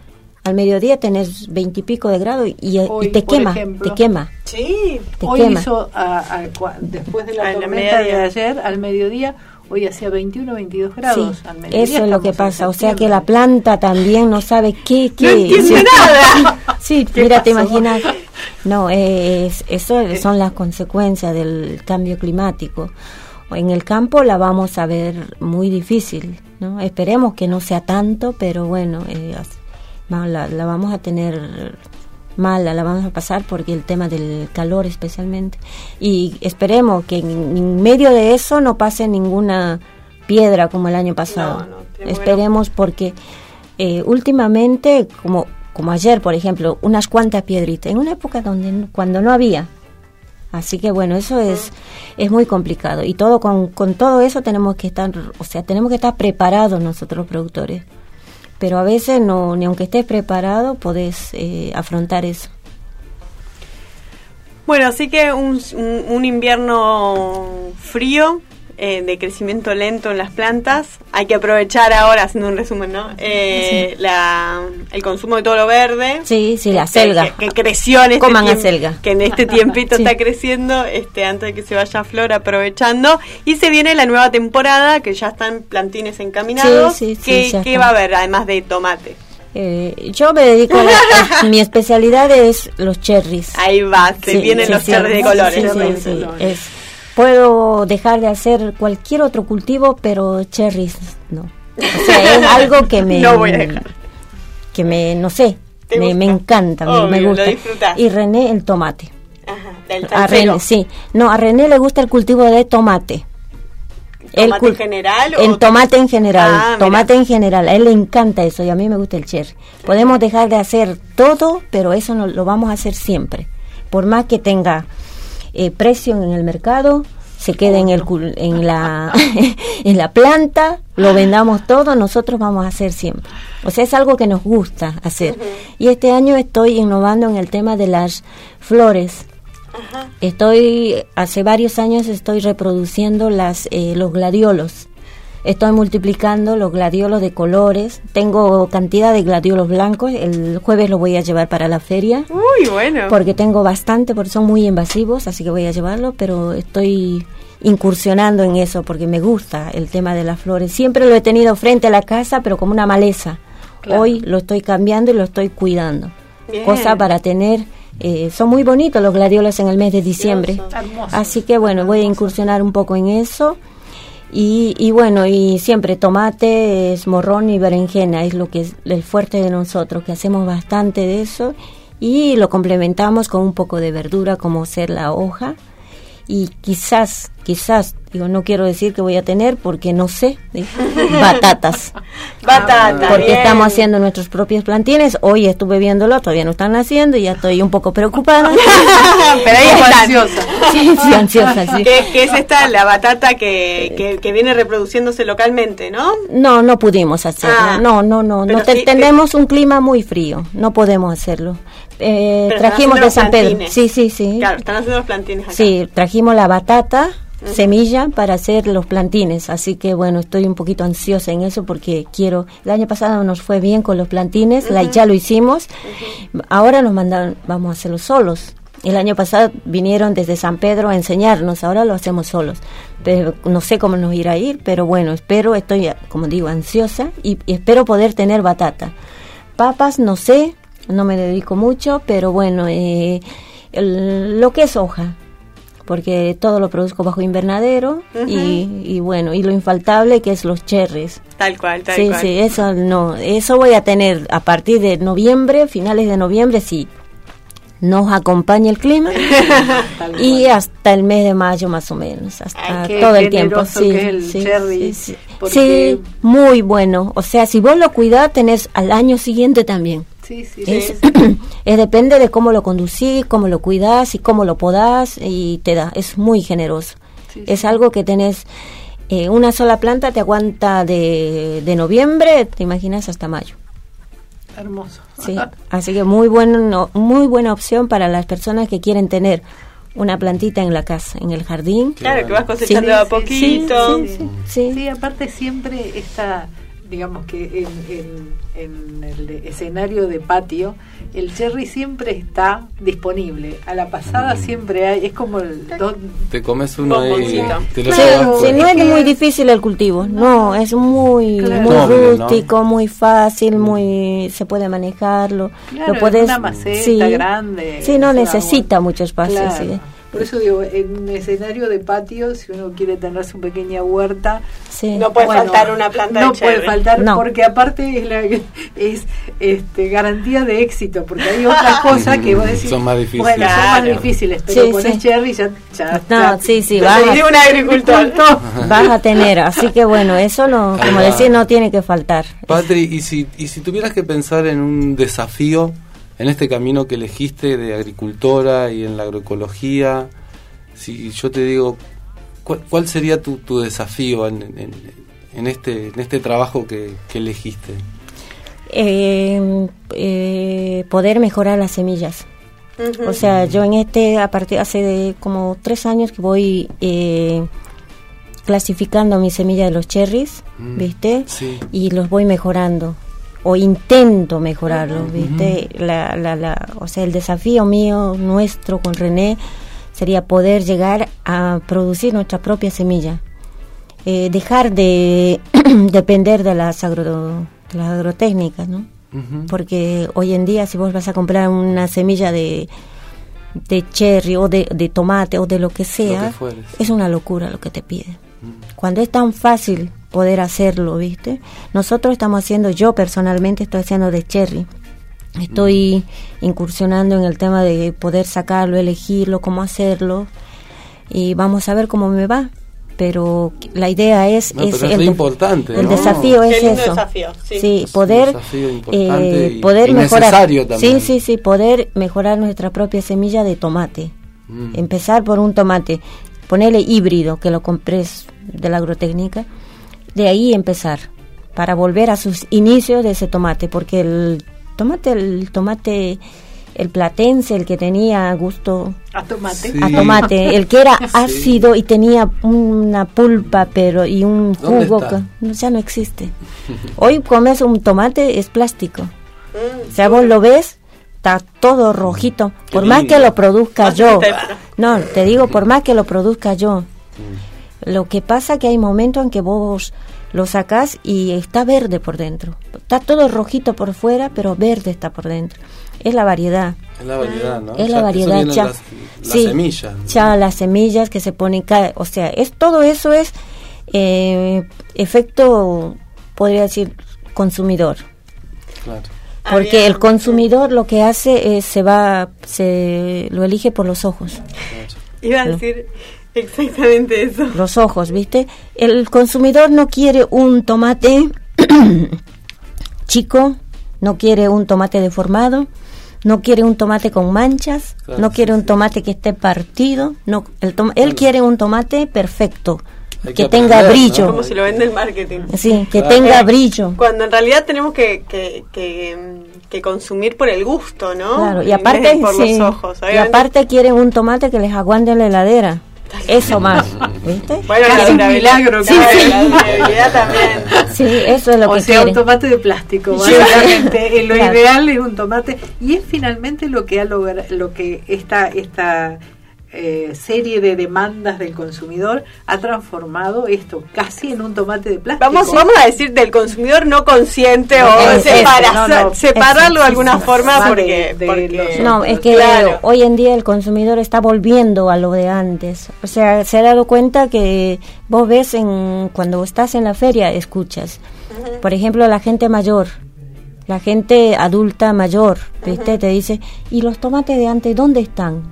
al mediodía tenés veintipico de grados y, y Hoy, te por quema, ejemplo. te quema. Sí. Te hoy quema. hizo, a- a cua- después de la A la tormenta de ayer, al mediodía, hoy hacía 21, 22 grados. Sí, al mediodía eso es lo que pasa. O sea que la planta también no sabe qué. qué entiende sí. nada. Sí, ¿Qué mira, te imaginas. No, es, eso son las consecuencias del cambio climático. En el campo la vamos a ver muy difícil, ¿no? Esperemos que no sea tanto, pero bueno, eh, la, la vamos a tener mala, la vamos a pasar porque el tema del calor especialmente. Y esperemos que en, en medio de eso no pase ninguna piedra como el año pasado. No, no, esperemos que esperemos porque eh, últimamente, como, como ayer, por ejemplo, unas cuantas piedritas, en una época donde cuando no había. Así que bueno, eso es, es muy complicado. Y todo con, con todo eso tenemos que estar, o sea, tenemos que estar preparados nosotros los productores. Pero a veces no, ni aunque estés preparado, podés eh, afrontar eso. Bueno, así que un, un- un invierno frío, eh, de crecimiento lento en las plantas. Hay que aprovechar ahora, haciendo un resumen, ¿no? Eh, la, el consumo de todo lo verde. Sí, sí, la Este, selga. Que, que creció en este Coman tiemp- acelga. Que en este tiempito Sí. está creciendo, este, antes de que se vaya a flor, aprovechando. Y se viene la nueva temporada, que ya están plantines encaminados. Sí, sí, sí, ¿Qué, va a haber, además de tomate? Eh, yo me dedico a, la- a- mi especialidad es los cherries. Ahí va, se Sí, vienen sí, los sí, cherries de colores. sí, sí, sí, es- puedo dejar de hacer cualquier otro cultivo, pero cherries no. O sea, es algo que me No voy a dejar. que me no sé, ¿Te me, me encanta, me- Obvio, me lo gusta. Y René el tomate. Del A. René, sí. No, a René le gusta el cultivo de tomate. El ¿Tomate cul- en general o- El tomate en general. Ah, mira. tomate en general. A él le encanta eso y a mí me gusta el cherry. Podemos dejar de hacer todo, pero eso no, lo vamos a hacer siempre. Por más que tenga eh, precio en el mercado, se quede en, el, en, la, en la planta, lo vendamos todo, nosotros vamos a hacer siempre. O sea, es algo que nos gusta hacer. Y este año estoy innovando en el tema de las flores. Estoy, hace varios años estoy reproduciendo las, eh, los gladiolos. Estoy multiplicando los gladiolos de colores. Tengo cantidad de gladiolos blancos. El jueves los voy a llevar para la feria. Uy, bueno. Porque tengo bastante, porque son muy invasivos, así que voy a llevarlo, pero estoy incursionando en eso porque me gusta el tema de las flores. Siempre lo he tenido frente a la casa, pero como una maleza. Claro. Hoy lo estoy cambiando y lo estoy cuidando. Bien. Cosa para tener, eh, son muy bonitos los gladiolos en el mes de diciembre. Así que bueno, voy a incursionar un poco en eso. Y, y bueno, y siempre tomate, es morrón y berenjena, es lo que es el fuerte de nosotros, que hacemos bastante de eso y lo complementamos con un poco de verdura como ser la hoja. Y quizás quizás, digo, no quiero decir que voy a tener porque no sé, batatas. Batata, Porque bien. estamos haciendo nuestros propios plantines. Hoy estuve viéndolo, todavía no están naciendo y ya estoy un poco preocupada. Pero ahí están. ansiosa. Sí, sí, ansiosa, sí. Que, que es esta la batata que, que, que viene reproduciéndose localmente, ¿no? No, no pudimos hacerlo. Ah. no, no, no. No te- tenemos un clima muy frío. No podemos hacerlo. Eh, trajimos haciendo de San Pedro. Sí, sí, sí. Claro, están haciendo los plantines acá. Sí, trajimos la batata, semilla para hacer los plantines. Así que bueno, estoy un poquito ansiosa en eso porque quiero. El año pasado nos fue bien con los plantines, la- ya lo hicimos. Ahora nos mandaron, vamos a hacerlo solos. El año pasado vinieron desde San Pedro a enseñarnos, ahora lo hacemos solos. Pero no sé cómo nos irá a ir, pero bueno, espero, estoy, como digo, ansiosa y, y espero poder tener batata. Papas, no sé, no me dedico mucho, pero bueno, eh, el- lo que es hoja, porque todo lo produzco bajo invernadero y, y bueno, y lo infaltable que es los cherries. Tal cual, tal sí, cual. sí, eso no, eso voy a tener a partir de noviembre, finales de noviembre, si nos acompaña el clima y hasta el mes de mayo más o menos, hasta Ay, todo el tiempo. Sí, que es el sí, cherry, sí, sí. Sí, muy bueno. O sea, si vos lo cuidás, tenés al año siguiente también. Sí, sí, Es, sí. es depende de cómo lo conducís, cómo lo cuidás y cómo lo podás y te da. Es muy generoso. es algo que tenés. eh, una sola planta te aguanta de, de noviembre, te imaginas, hasta mayo. Hermoso. Sí, así que muy bueno, muy buena opción para las personas que quieren tener una plantita en la casa, en el jardín. Claro, que vas cosechando Sí, a sí, poquito. sí, sí, sí. Sí, aparte siempre está, digamos que en, en- en el escenario de patio, el cherry siempre está disponible. A la pasada siempre hay, es como el do- Te comes uno y te lo sí, no es muy difícil el cultivo, no, es muy, Claro. muy rústico, muy fácil, muy se puede manejarlo. Claro, lo puedes, una maceta sí, grande. Sí, no necesita mucho espacio. Claro. sí. Por eso digo, en un escenario de patio, si uno quiere tener su pequeña huerta, Sí. No puede faltar una planta no de puede faltar No. porque aparte es, la, es este, garantía de éxito, porque hay otras cosas que vos decís, Son más difíciles. bueno, son más difíciles, pero Sí, pones sí. cherry ya, ya, No, ya- sí, sí, vas a- De un agricultor. Vas a tener, así que bueno, eso no, como decir, no tiene que faltar. Patri, y si, y si tuvieras que pensar en un desafío en este camino que elegiste de agricultora y en la agroecología, si yo te digo, ¿cuál, cuál sería tu, tu desafío en, en- en este, en este trabajo que, que elegiste? Eh, eh, poder mejorar las semillas. O sea, yo en este, a partir hace de como tres años que voy eh, clasificando mi semilla de los cherries, Mm, ¿viste? sí. Y los voy mejorando. O intento mejorarlos, ¿viste? la, la, la, o sea, el desafío mío, nuestro con René, sería poder llegar a producir nuestra propia semilla. Eh, dejar de depender de las, agro, de las agrotécnicas, ¿no? Porque hoy en día si vos vas a comprar una semilla de, de cherry o de, de tomate o de lo que sea, es una locura lo que te piden. Cuando es tan fácil poder hacerlo, ¿viste? Nosotros estamos haciendo, yo personalmente estoy haciendo de cherry. Estoy incursionando en el tema de poder sacarlo, elegirlo, cómo hacerlo y vamos a ver cómo me va. Pero la idea es, No, es pero es el, importante, el ¿no? desafío Qué es lindo eso. desafío, sí. Es un poder desafío importante eh, y- poder y mejorar. necesario también. Sí, sí, sí, poder mejorar nuestra propia semilla de tomate. Mm. Empezar por un tomate, ponerle híbrido que lo compres de la agrotécnica, de ahí empezar para volver a sus inicios de ese tomate, porque el tomate, el tomate, el platense, el que tenía gusto a tomate. Sí. a tomate, el que era ácido y tenía una pulpa pero y un ¿Dónde jugo que no, ya no existe. Hoy comes un tomate es plástico. Mm, O sea, vos lo ves, está todo rojito. Por más que lo produzca yo. No, te digo, por más que lo produzca yo. Lo que pasa que hay momentos en que vos lo sacás y está verde por dentro. Está todo rojito por fuera, pero verde está por dentro. Es la variedad. Es la variedad, ¿no? Es la variedad ya. Las, las Sí, semillas. Ya las semillas que se ponen, o sea, es todo eso es eh, efecto, podría decir, consumidor. Claro. Porque el consumidor lo que hace es se va, se lo elige por los ojos. Iba a No. Exactamente eso. Los ojos, ¿viste? El consumidor no quiere un tomate chico, no quiere un tomate deformado, no quiere un tomate con manchas, Claro, no quiere un tomate que esté partido, no, el él quiere un tomate perfecto, que, que tenga aprender, brillo. Como se lo vende el marketing. Sí, que Claro. tenga brillo. Cuando en realidad tenemos que, que, que, que consumir por el gusto, ¿no? Claro, y aparte, por sí, los ojos. y aparte quieren un tomate que les aguante en la heladera. Eso más, ¿viste? Bueno, Casi la un milagro, la sí, sí. durabilidad también. Sí, eso es lo o que sea, quieren. un tomate de plástico, básicamente. Lo Claro. ideal es un tomate. Y es finalmente lo que ha logrado, lo que esta, esta eh, serie de demandas del consumidor ha transformado esto casi en un tomate de plástico. Vamos, vamos a decir del consumidor no consciente o Es- separa- es- no, no, separarlo de alguna forma vale, porque, de porque- los- No, es que Claro. hoy en día el consumidor está volviendo a lo de antes. O sea, se ha dado cuenta que vos ves en cuando estás en la feria, escuchas. Por ejemplo, la gente mayor, la gente adulta mayor, ¿viste? Te dice, ¿y los tomates de antes dónde están?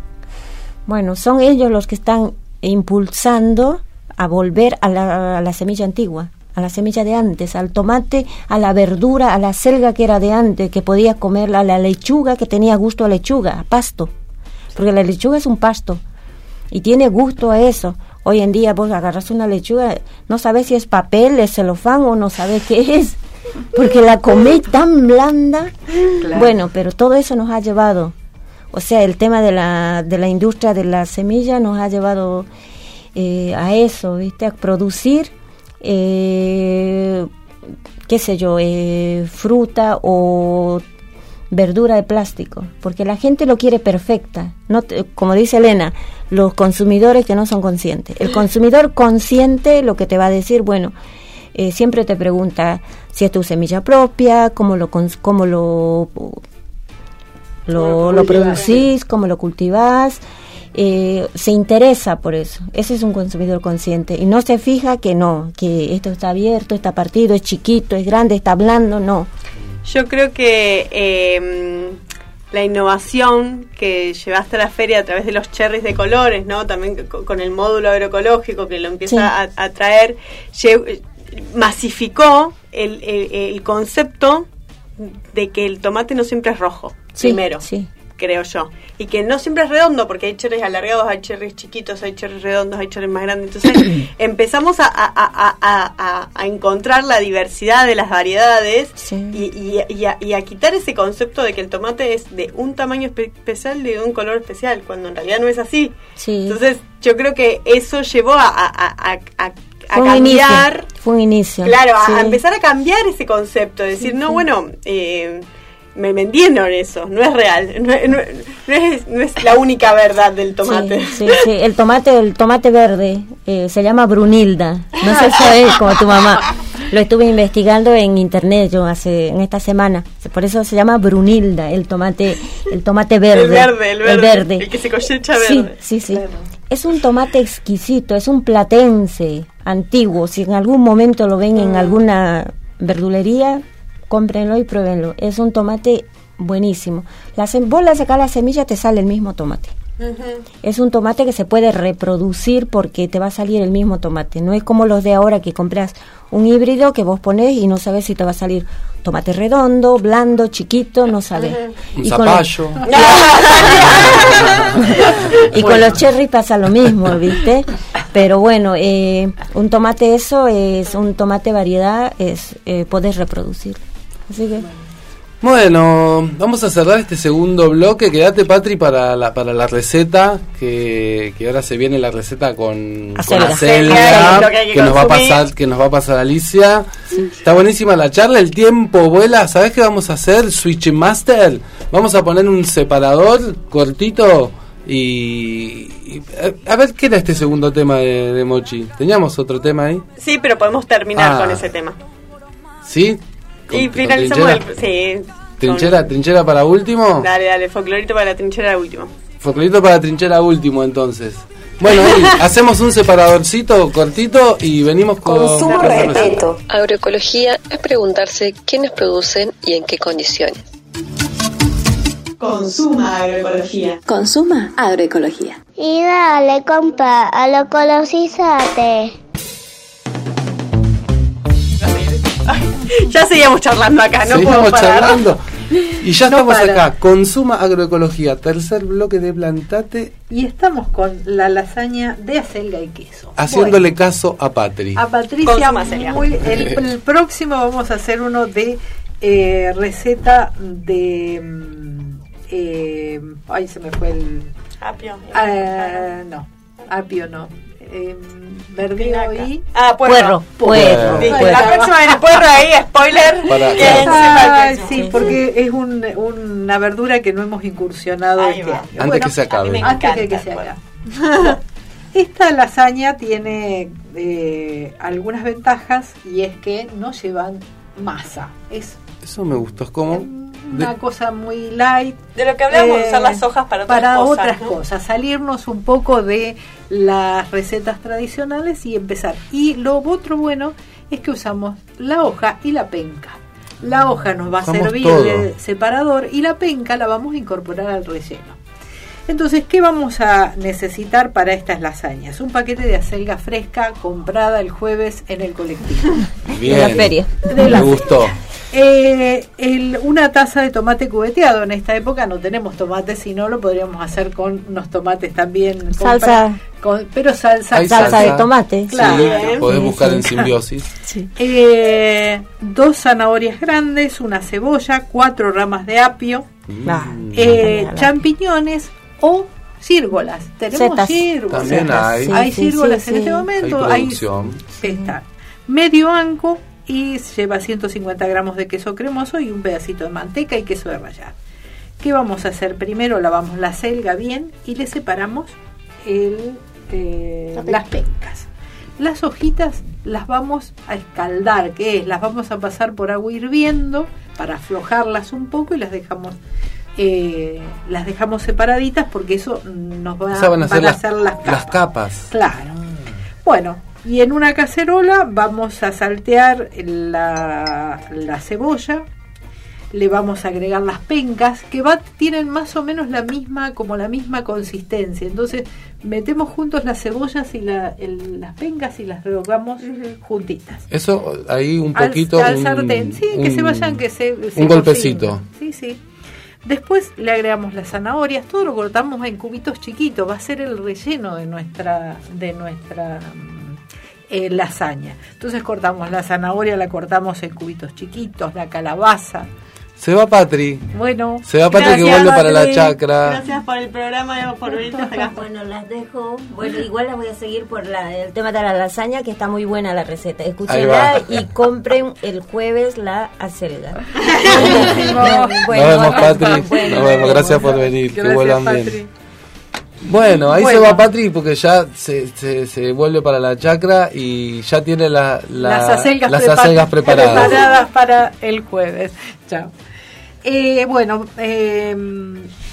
Bueno, son ellos los que están impulsando a volver a la, a la semilla antigua, a la semilla de antes, al tomate, a la verdura, a la selga que era de antes, que podías comer, a la lechuga que tenía gusto a lechuga, a pasto, porque la lechuga es un pasto y tiene gusto a eso. Hoy en día vos agarras una lechuga, no sabes si es papel, es celofán o no sabes qué es, porque la comés tan blanda. Claro. Bueno, pero todo eso nos ha llevado, o sea, el tema de la, de la industria de la semilla nos ha llevado eh, a eso, ¿viste? A producir, eh, qué sé yo, eh, fruta o verdura de plástico, porque la gente lo quiere perfecta. No te- como dice Elena, los consumidores que no son conscientes. El consumidor consciente lo que te va a decir, bueno, eh, siempre te pregunta si es tu semilla propia, cómo lo, cómo lo, lo, lo producís, cómo lo cultivás. eh, se interesa por eso. Ese es un consumidor consciente y no se fija que no, que esto está abierto, está partido, es chiquito, es grande, está blando, no. Yo creo que eh, la innovación que llevaste a la feria a través de los cherries de colores, ¿no? También co- con el módulo agroecológico que lo empieza a, a traer, lle- masificó el, el- el concepto de que el tomate no siempre es rojo, Sí, primero, sí. creo yo. Y que no siempre es redondo, porque hay cherries alargados, hay cherries chiquitos, hay cherries redondos, hay cherries más grandes. Entonces empezamos a, a- a- a- encontrar la diversidad de las variedades Sí. y, y- y a, y a quitar ese concepto de que el tomate es de un tamaño espe- especial y de un color especial, cuando en realidad no es así. Sí. Entonces yo creo que eso llevó a, a- Fue inicio, cambiar... fue un inicio. Claro, a- Sí. a, empezar a cambiar ese concepto, decir, no, bueno, eh, me vendieron eso, no es real, no, no- no es, no es la única verdad del tomate. Sí, sí, sí. El tomate, el tomate verde eh, se llama Brunilda. No sé si es como tu mamá. Lo estuve investigando en internet yo hace en esta semana. Por eso se llama Brunilda, el tomate, el tomate verde. El verde, el verde, el que se cosecha Sí, verde. sí, sí. Es un tomate exquisito, es un platense antiguo. Si en algún momento lo ven Mm. en alguna verdulería, cómprenlo y pruébenlo. Es un tomate buenísimo. La sem- vos le sacás la semilla, te sale el mismo tomate. Es un tomate que se puede reproducir porque te va a salir el mismo tomate. No es como los de ahora que compras un híbrido que vos ponés y no sabes si te va a salir tomate redondo, blando, chiquito, no sabes. Un Y con zapallo. y con los cherry pasa lo mismo, ¿viste? Pero bueno, eh, un tomate eso es un tomate variedad, es eh, podés reproducir. Así que Bueno, vamos a cerrar este segundo bloque. Quédate, Patri, para la, para la receta, que, que ahora se viene la receta con, con acelga, Lo que que que nos va a pasar, que nos va a pasar Alicia. Está buenísima la charla, el tiempo vuela. ¿Sabes qué vamos a hacer? Switch Master. Vamos a poner un separador cortito y- a, a ver qué era este segundo tema de, de Mochi. Teníamos otro tema ahí, Sí, pero podemos terminar Ah. con ese tema. ¿sí? Con- Y con finalizamos el... Sí. Trinchera, trinchera para último. Dale, dale, folclorito para la trinchera último. Folclorito para trinchera último entonces. Bueno, Eli, hacemos un separadorcito cortito y venimos con... Consumo con la receta. respeto. Agroecología es preguntarse quiénes producen y en qué condiciones. Consuma agroecología. Consuma agroecología. Y dale, compa, a lo ecologizate. ya seguíamos charlando acá, no Seguimos puedo parar. charlando. Y ya No estamos para. acá. Consuma agroecología. Tercer bloque de Plantate. Y estamos con la lasaña de acelga y queso. Haciéndole caso a Patri. A Patricia, muy- el, el próximo vamos a hacer uno de eh, receta de... eh, ay, se me fue el... Apio. ah, no, apio no. Eh, verdeo y... Ah, puerro. Puerro, Sí, puerro. La próxima viene puerro ahí, spoiler. Para- sí, porque es un- una verdura que no hemos incursionado Ahí este va. año. Antes que se acabe. antes encanta de que se haga. Esta lasaña tiene eh, algunas ventajas y es que no llevan masa. Es Eso me gustó. Es como. Una de- cosa muy light. De lo que hablábamos, Eh, usar las hojas para otras para cosas. otras ¿no? cosas, salirnos un poco de las recetas tradicionales y empezar. Y lo otro bueno es que usamos la hoja y la penca. La hoja nos va a servir todo. de separador y la penca la vamos a incorporar al relleno. Entonces, ¿qué vamos a necesitar para estas lasañas? Un paquete de acelga fresca comprada el jueves en el colectivo. Bien. la feria. De la Me gustó. Eh, el- una taza de tomate cubeteado. En esta época no tenemos tomate, si no lo podríamos hacer con unos tomates también. Salsa. con- pero salsa. Hay Salsa de tomate. Claro. Sí, podés Sí, buscar sí. en simbiosis. Eh, dos zanahorias grandes, una cebolla, cuatro ramas de apio, Ah, eh, champiñones o círgolas. Tenemos círgolas. También hay. Sí, hay sí, círgolas sí, en sí. este Hay momento. Hay, producción. está. Medio anco y lleva 150 gramos de queso cremoso y un pedacito de manteca y queso de rallar. ¿Qué vamos a hacer? Primero lavamos la selga bien y le separamos el, eh, las pencas. Las hojitas las vamos a escaldar, que es, las vamos a pasar por agua hirviendo para aflojarlas un poco y las dejamos eh, las dejamos separaditas porque eso nos va, van a ser, las, las capas. las capas. Claro. Bueno, y en una cacerola vamos a saltear la, la cebolla, le vamos a agregar las pencas que va, tienen más o menos la misma como la misma consistencia. Entonces metemos juntos las cebollas y la- el- las pencas y las rehogamos juntitas. Eso ahí un Al- poquito. al, un- sartén, sí, que se vayan, que se, se un golpecito. cocinen. Sí, sí. Después le agregamos las zanahorias, todo lo cortamos en cubitos chiquitos, va a ser el relleno de nuestra de nuestra mm, eh, lasaña. Entonces cortamos la zanahoria, la cortamos en cubitos chiquitos, la calabaza. Se va Patri. Bueno, Se va Patri que Gracias, vuelve para la chacra. Gracias por el programa y por venirte hasta acá. Bueno, las dejo. Bueno, igual las voy a seguir por la, el tema de la lasaña, que está muy buena la receta. Escúchenla y compren el jueves la acelga. Nos vemos, Patri. bueno, Nos vemos. Gracias por venir. que gracias vuelan Patri. Bueno, ahí Bueno. se va Patri porque ya se, se, se vuelve para la chacra y ya tiene la, la- las acelgas, las acelgas preparadas. preparadas para el jueves. Chao. Eh, bueno, eh,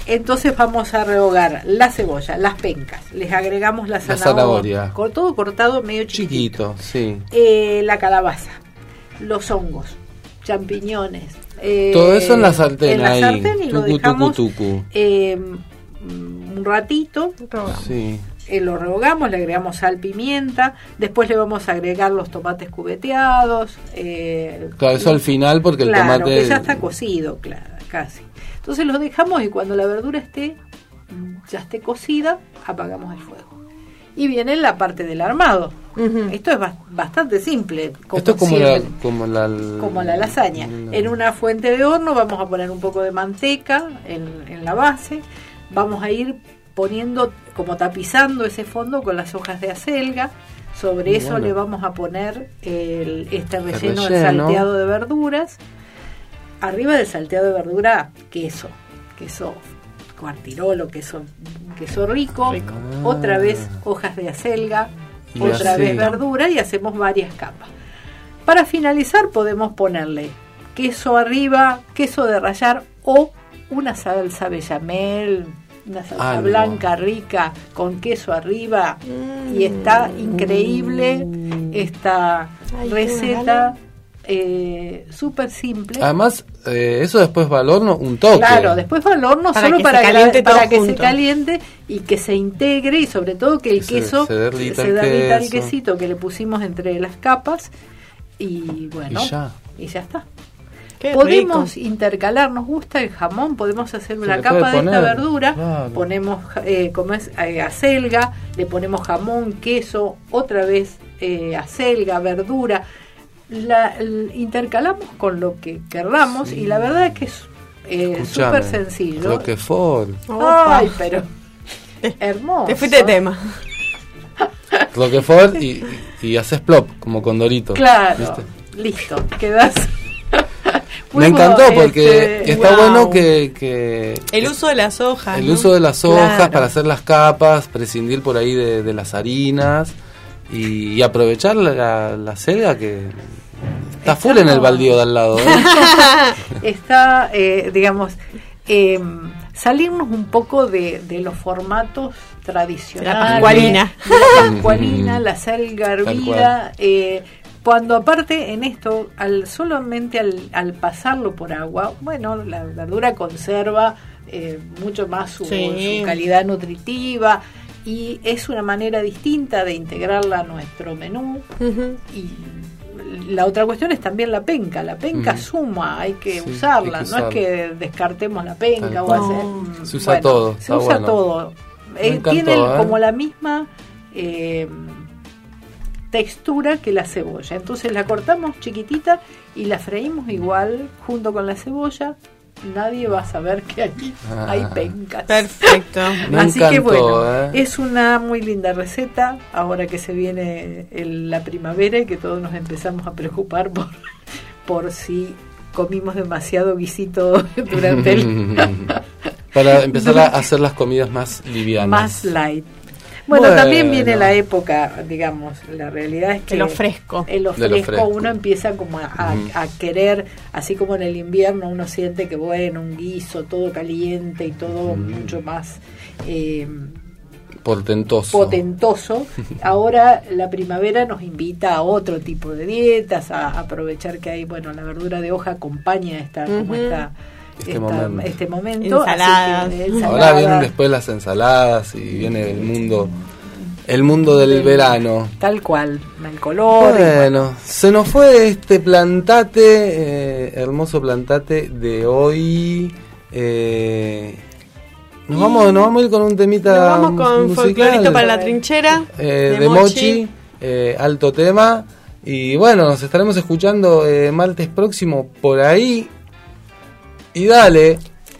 entonces vamos a rehogar la cebolla, las pencas, les agregamos la La zanahoria, con todo cortado medio chiquito, Chiquito, sí. Eh, la calabaza, los hongos, champiñones. eh, Todo eso en la sartén en la ahí. sartén y lo dejamos tucu, tucu. Un ratito Sí. eh, lo rehogamos, le agregamos sal, pimienta, después le vamos a agregar los tomates cubeteados. eh, Claro, eso al final porque el tomate. que ya está cocido, claro, casi. Entonces lo dejamos y cuando la verdura esté mm, ya esté cocida, apagamos el fuego. Y viene la parte del armado. Esto es bas- bastante simple. como Esto es como la, como la. como la lasaña. la- En una fuente de horno vamos a poner un poco de manteca en, en la base. Vamos a ir poniendo, como tapizando ese fondo con las hojas de acelga. Sobre eso Bueno. le vamos a poner el, este relleno, del relleno. salteado de verduras. Arriba del salteado de verdura, queso. Queso cuartirolo, queso, queso rico. Otra vez hojas de acelga. Y otra así. vez verdura y hacemos varias capas. Para finalizar podemos ponerle queso arriba, queso de rallar o una salsa bechamel, una salsa Algo. blanca rica con queso arriba y está increíble esta Ay, receta. eh, súper simple. Además, eh, eso después va al horno un toque. Claro, después va al horno Para solo que para, se que, caliente para que se caliente y que se integre y sobre todo que el Que se- queso se derrita se el derrita el queso. quesito que le pusimos entre las capas y bueno, Y ya. y ya está. Qué podemos rico. intercalar, nos gusta el jamón, podemos hacer una capa de esta verdura, claro. ponemos eh, como es eh, acelga, le ponemos jamón, queso, otra vez eh, acelga, verdura, la, intercalamos con lo que querramos y la verdad es que es eh, súper sencillo. Roquefort. Ay, pero hermoso. Te fuiste de tema. Roquefort y, y haces plop, como con Dorito. Claro, ¿viste? listo, quedas. Me encantó porque este, está wow. bueno que, que El uso de las hojas. el ¿no? uso de las hojas Claro. para hacer las capas, prescindir por ahí de, de las harinas y, y aprovechar la, la selga que está full en el baldío de al lado. ¿eh? está, eh, digamos, eh, salirnos un poco de, de los formatos tradicionales. La pascualina. La pascualina, la selga hervida. eh, cuando aparte en esto, al solamente al, al pasarlo por agua, bueno, la verdura conserva eh, mucho más su, Sí. su calidad nutritiva y es una manera distinta de integrarla a nuestro menú y la otra cuestión es también la penca. La penca suma, hay que Sí, usarla. hay que no es que descartemos la penca o hacer. No. Se usa todo, Se usa bueno. todo. Eh, encantó, tiene ¿eh? como la misma eh, textura que la cebolla. Entonces la cortamos chiquitita y la freímos igual junto con la cebolla. Nadie va a saber que aquí Ah. hay pencas. Perfecto. Me Así que bueno, ¿eh? es una muy linda receta ahora que se viene el- la primavera y que todos nos empezamos a preocupar por, por si comimos demasiado guisito durante el Para empezar a hacer las comidas más livianas. más light. Bueno, Bueno. también viene la época, digamos, la realidad es que De lo fresco. en lo De lo fresco, fresco. uno empieza como a, a- Ujú. a querer, así como en el invierno uno siente que bueno, un guiso, todo caliente y todo mucho más eh, Portentoso. potentoso. Ahora la primavera nos invita a otro tipo de dietas, a aprovechar que hay, bueno, la verdura de hoja acompaña esta, como esta, Este esta- momento. este momento. así Ensaladas. que, Ahora vienen después las ensaladas y viene el mundo el mundo del Del- verano. Tal cual, el color. Bueno, se nos fue este plantate, eh, hermoso plantate de hoy. Eh, nos, vamos, nos vamos a ir con un temita Nos vamos con musical, folclorito para la trinchera. eh, de, Mochi, eh, alto tema. Y bueno, nos estaremos escuchando eh, martes próximo por ahí. Y dale.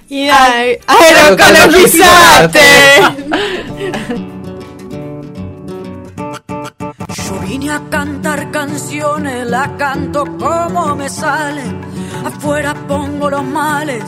Y ay, aerocolonizate. Yo vine a cantar canciones, la canto como me sale. Afuera pongo los males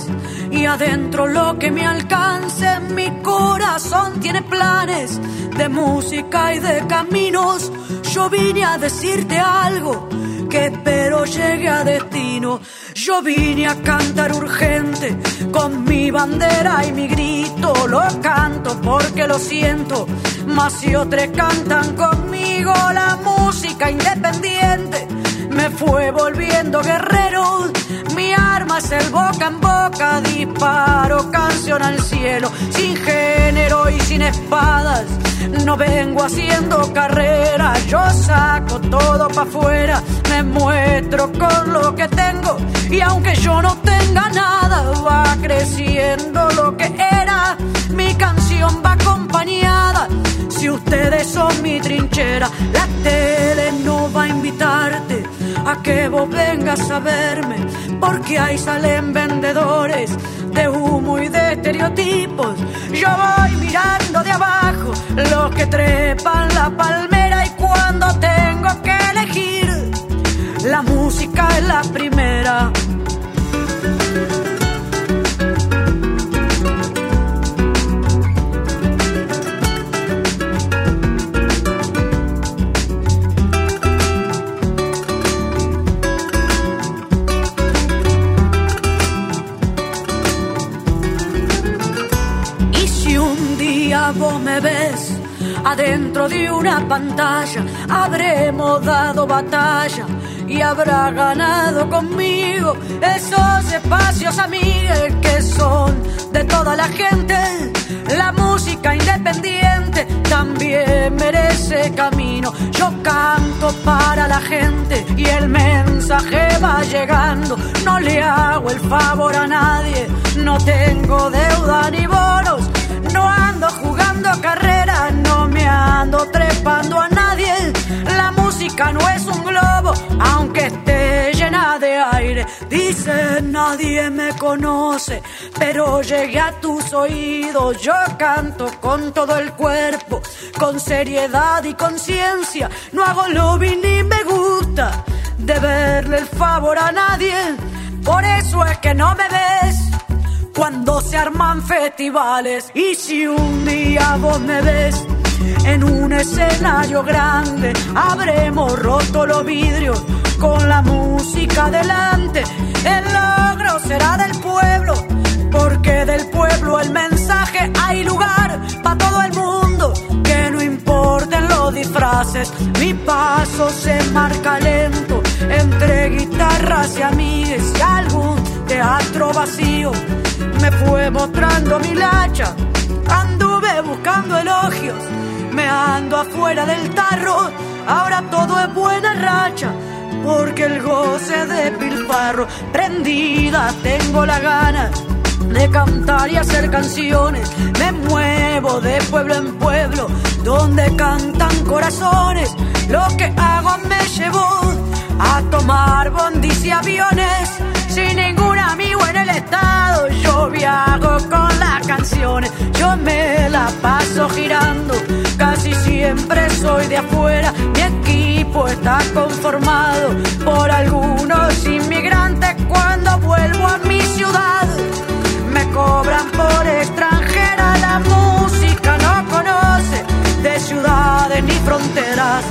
y adentro lo que me alcance. Mi corazón tiene planes de música y de caminos. Yo vine a decirte algo que espero llegue a destino. Yo vine a cantar urgente con mi bandera y mi grito. Lo canto porque lo siento, mas si otros cantan conmigo la música independiente. Me fue volviendo guerrero, el boca en boca, disparo canción al cielo, sin género y sin espadas. No vengo haciendo carrera, yo saco todo pa' afuera, me muestro con lo que tengo y aunque yo no tenga nada, va creciendo lo que era. Mi canción va acompañada, si ustedes son mi trinchera, la tele no va a invitarte a que vos vengas a verme, porque ahí salen vendedores de humo y de estereotipos. Yo voy mirando de abajo los que trepan la palmera y cuando tengo que elegir, la música es la primera. Vos me ves adentro de una pantalla, habremos dado batalla y habrá ganado conmigo esos espacios amigues que son de toda la gente. La música independiente también merece camino. Yo canto para la gente y el mensaje va llegando. No le hago el favor a nadie, no tengo deuda ni bonos. No ando jugando carrera, no trepando a nadie. La música no es un globo, aunque esté llena de aire. Dice nadie me conoce, pero llegué a tus oídos. Yo canto con todo el cuerpo, con seriedad y conciencia. No hago lobby ni me gusta de verle el favor a nadie. Por eso es que no me ves cuando se arman festivales. Y si un día vos me ves en un escenario grande, habremos roto los vidrios con la música delante. El logro será del pueblo, porque del pueblo el mensaje hay lugar para todo el mundo. Que no importen los disfraces, mi paso se marca lento entre guitarras y amigues y algún teatro vacío me fue mostrando mi lacha. Anduve buscando elogios, me ando afuera del tarro. Ahora todo es buena racha, porque el goce de pilfarro. Prendida tengo la gana de cantar y hacer canciones. Me muevo de pueblo en pueblo, donde cantan corazones. Lo que hago me llevó a tomar bondis y aviones sin ningún amigo en el estado. Yo viajo con las canciones, yo me la paso girando. Casi siempre soy de afuera, mi equipo está conformado por algunos inmigrantes. Cuando vuelvo a mi ciudad, me cobran por extranjera. La música no conoce de ciudades ni fronteras.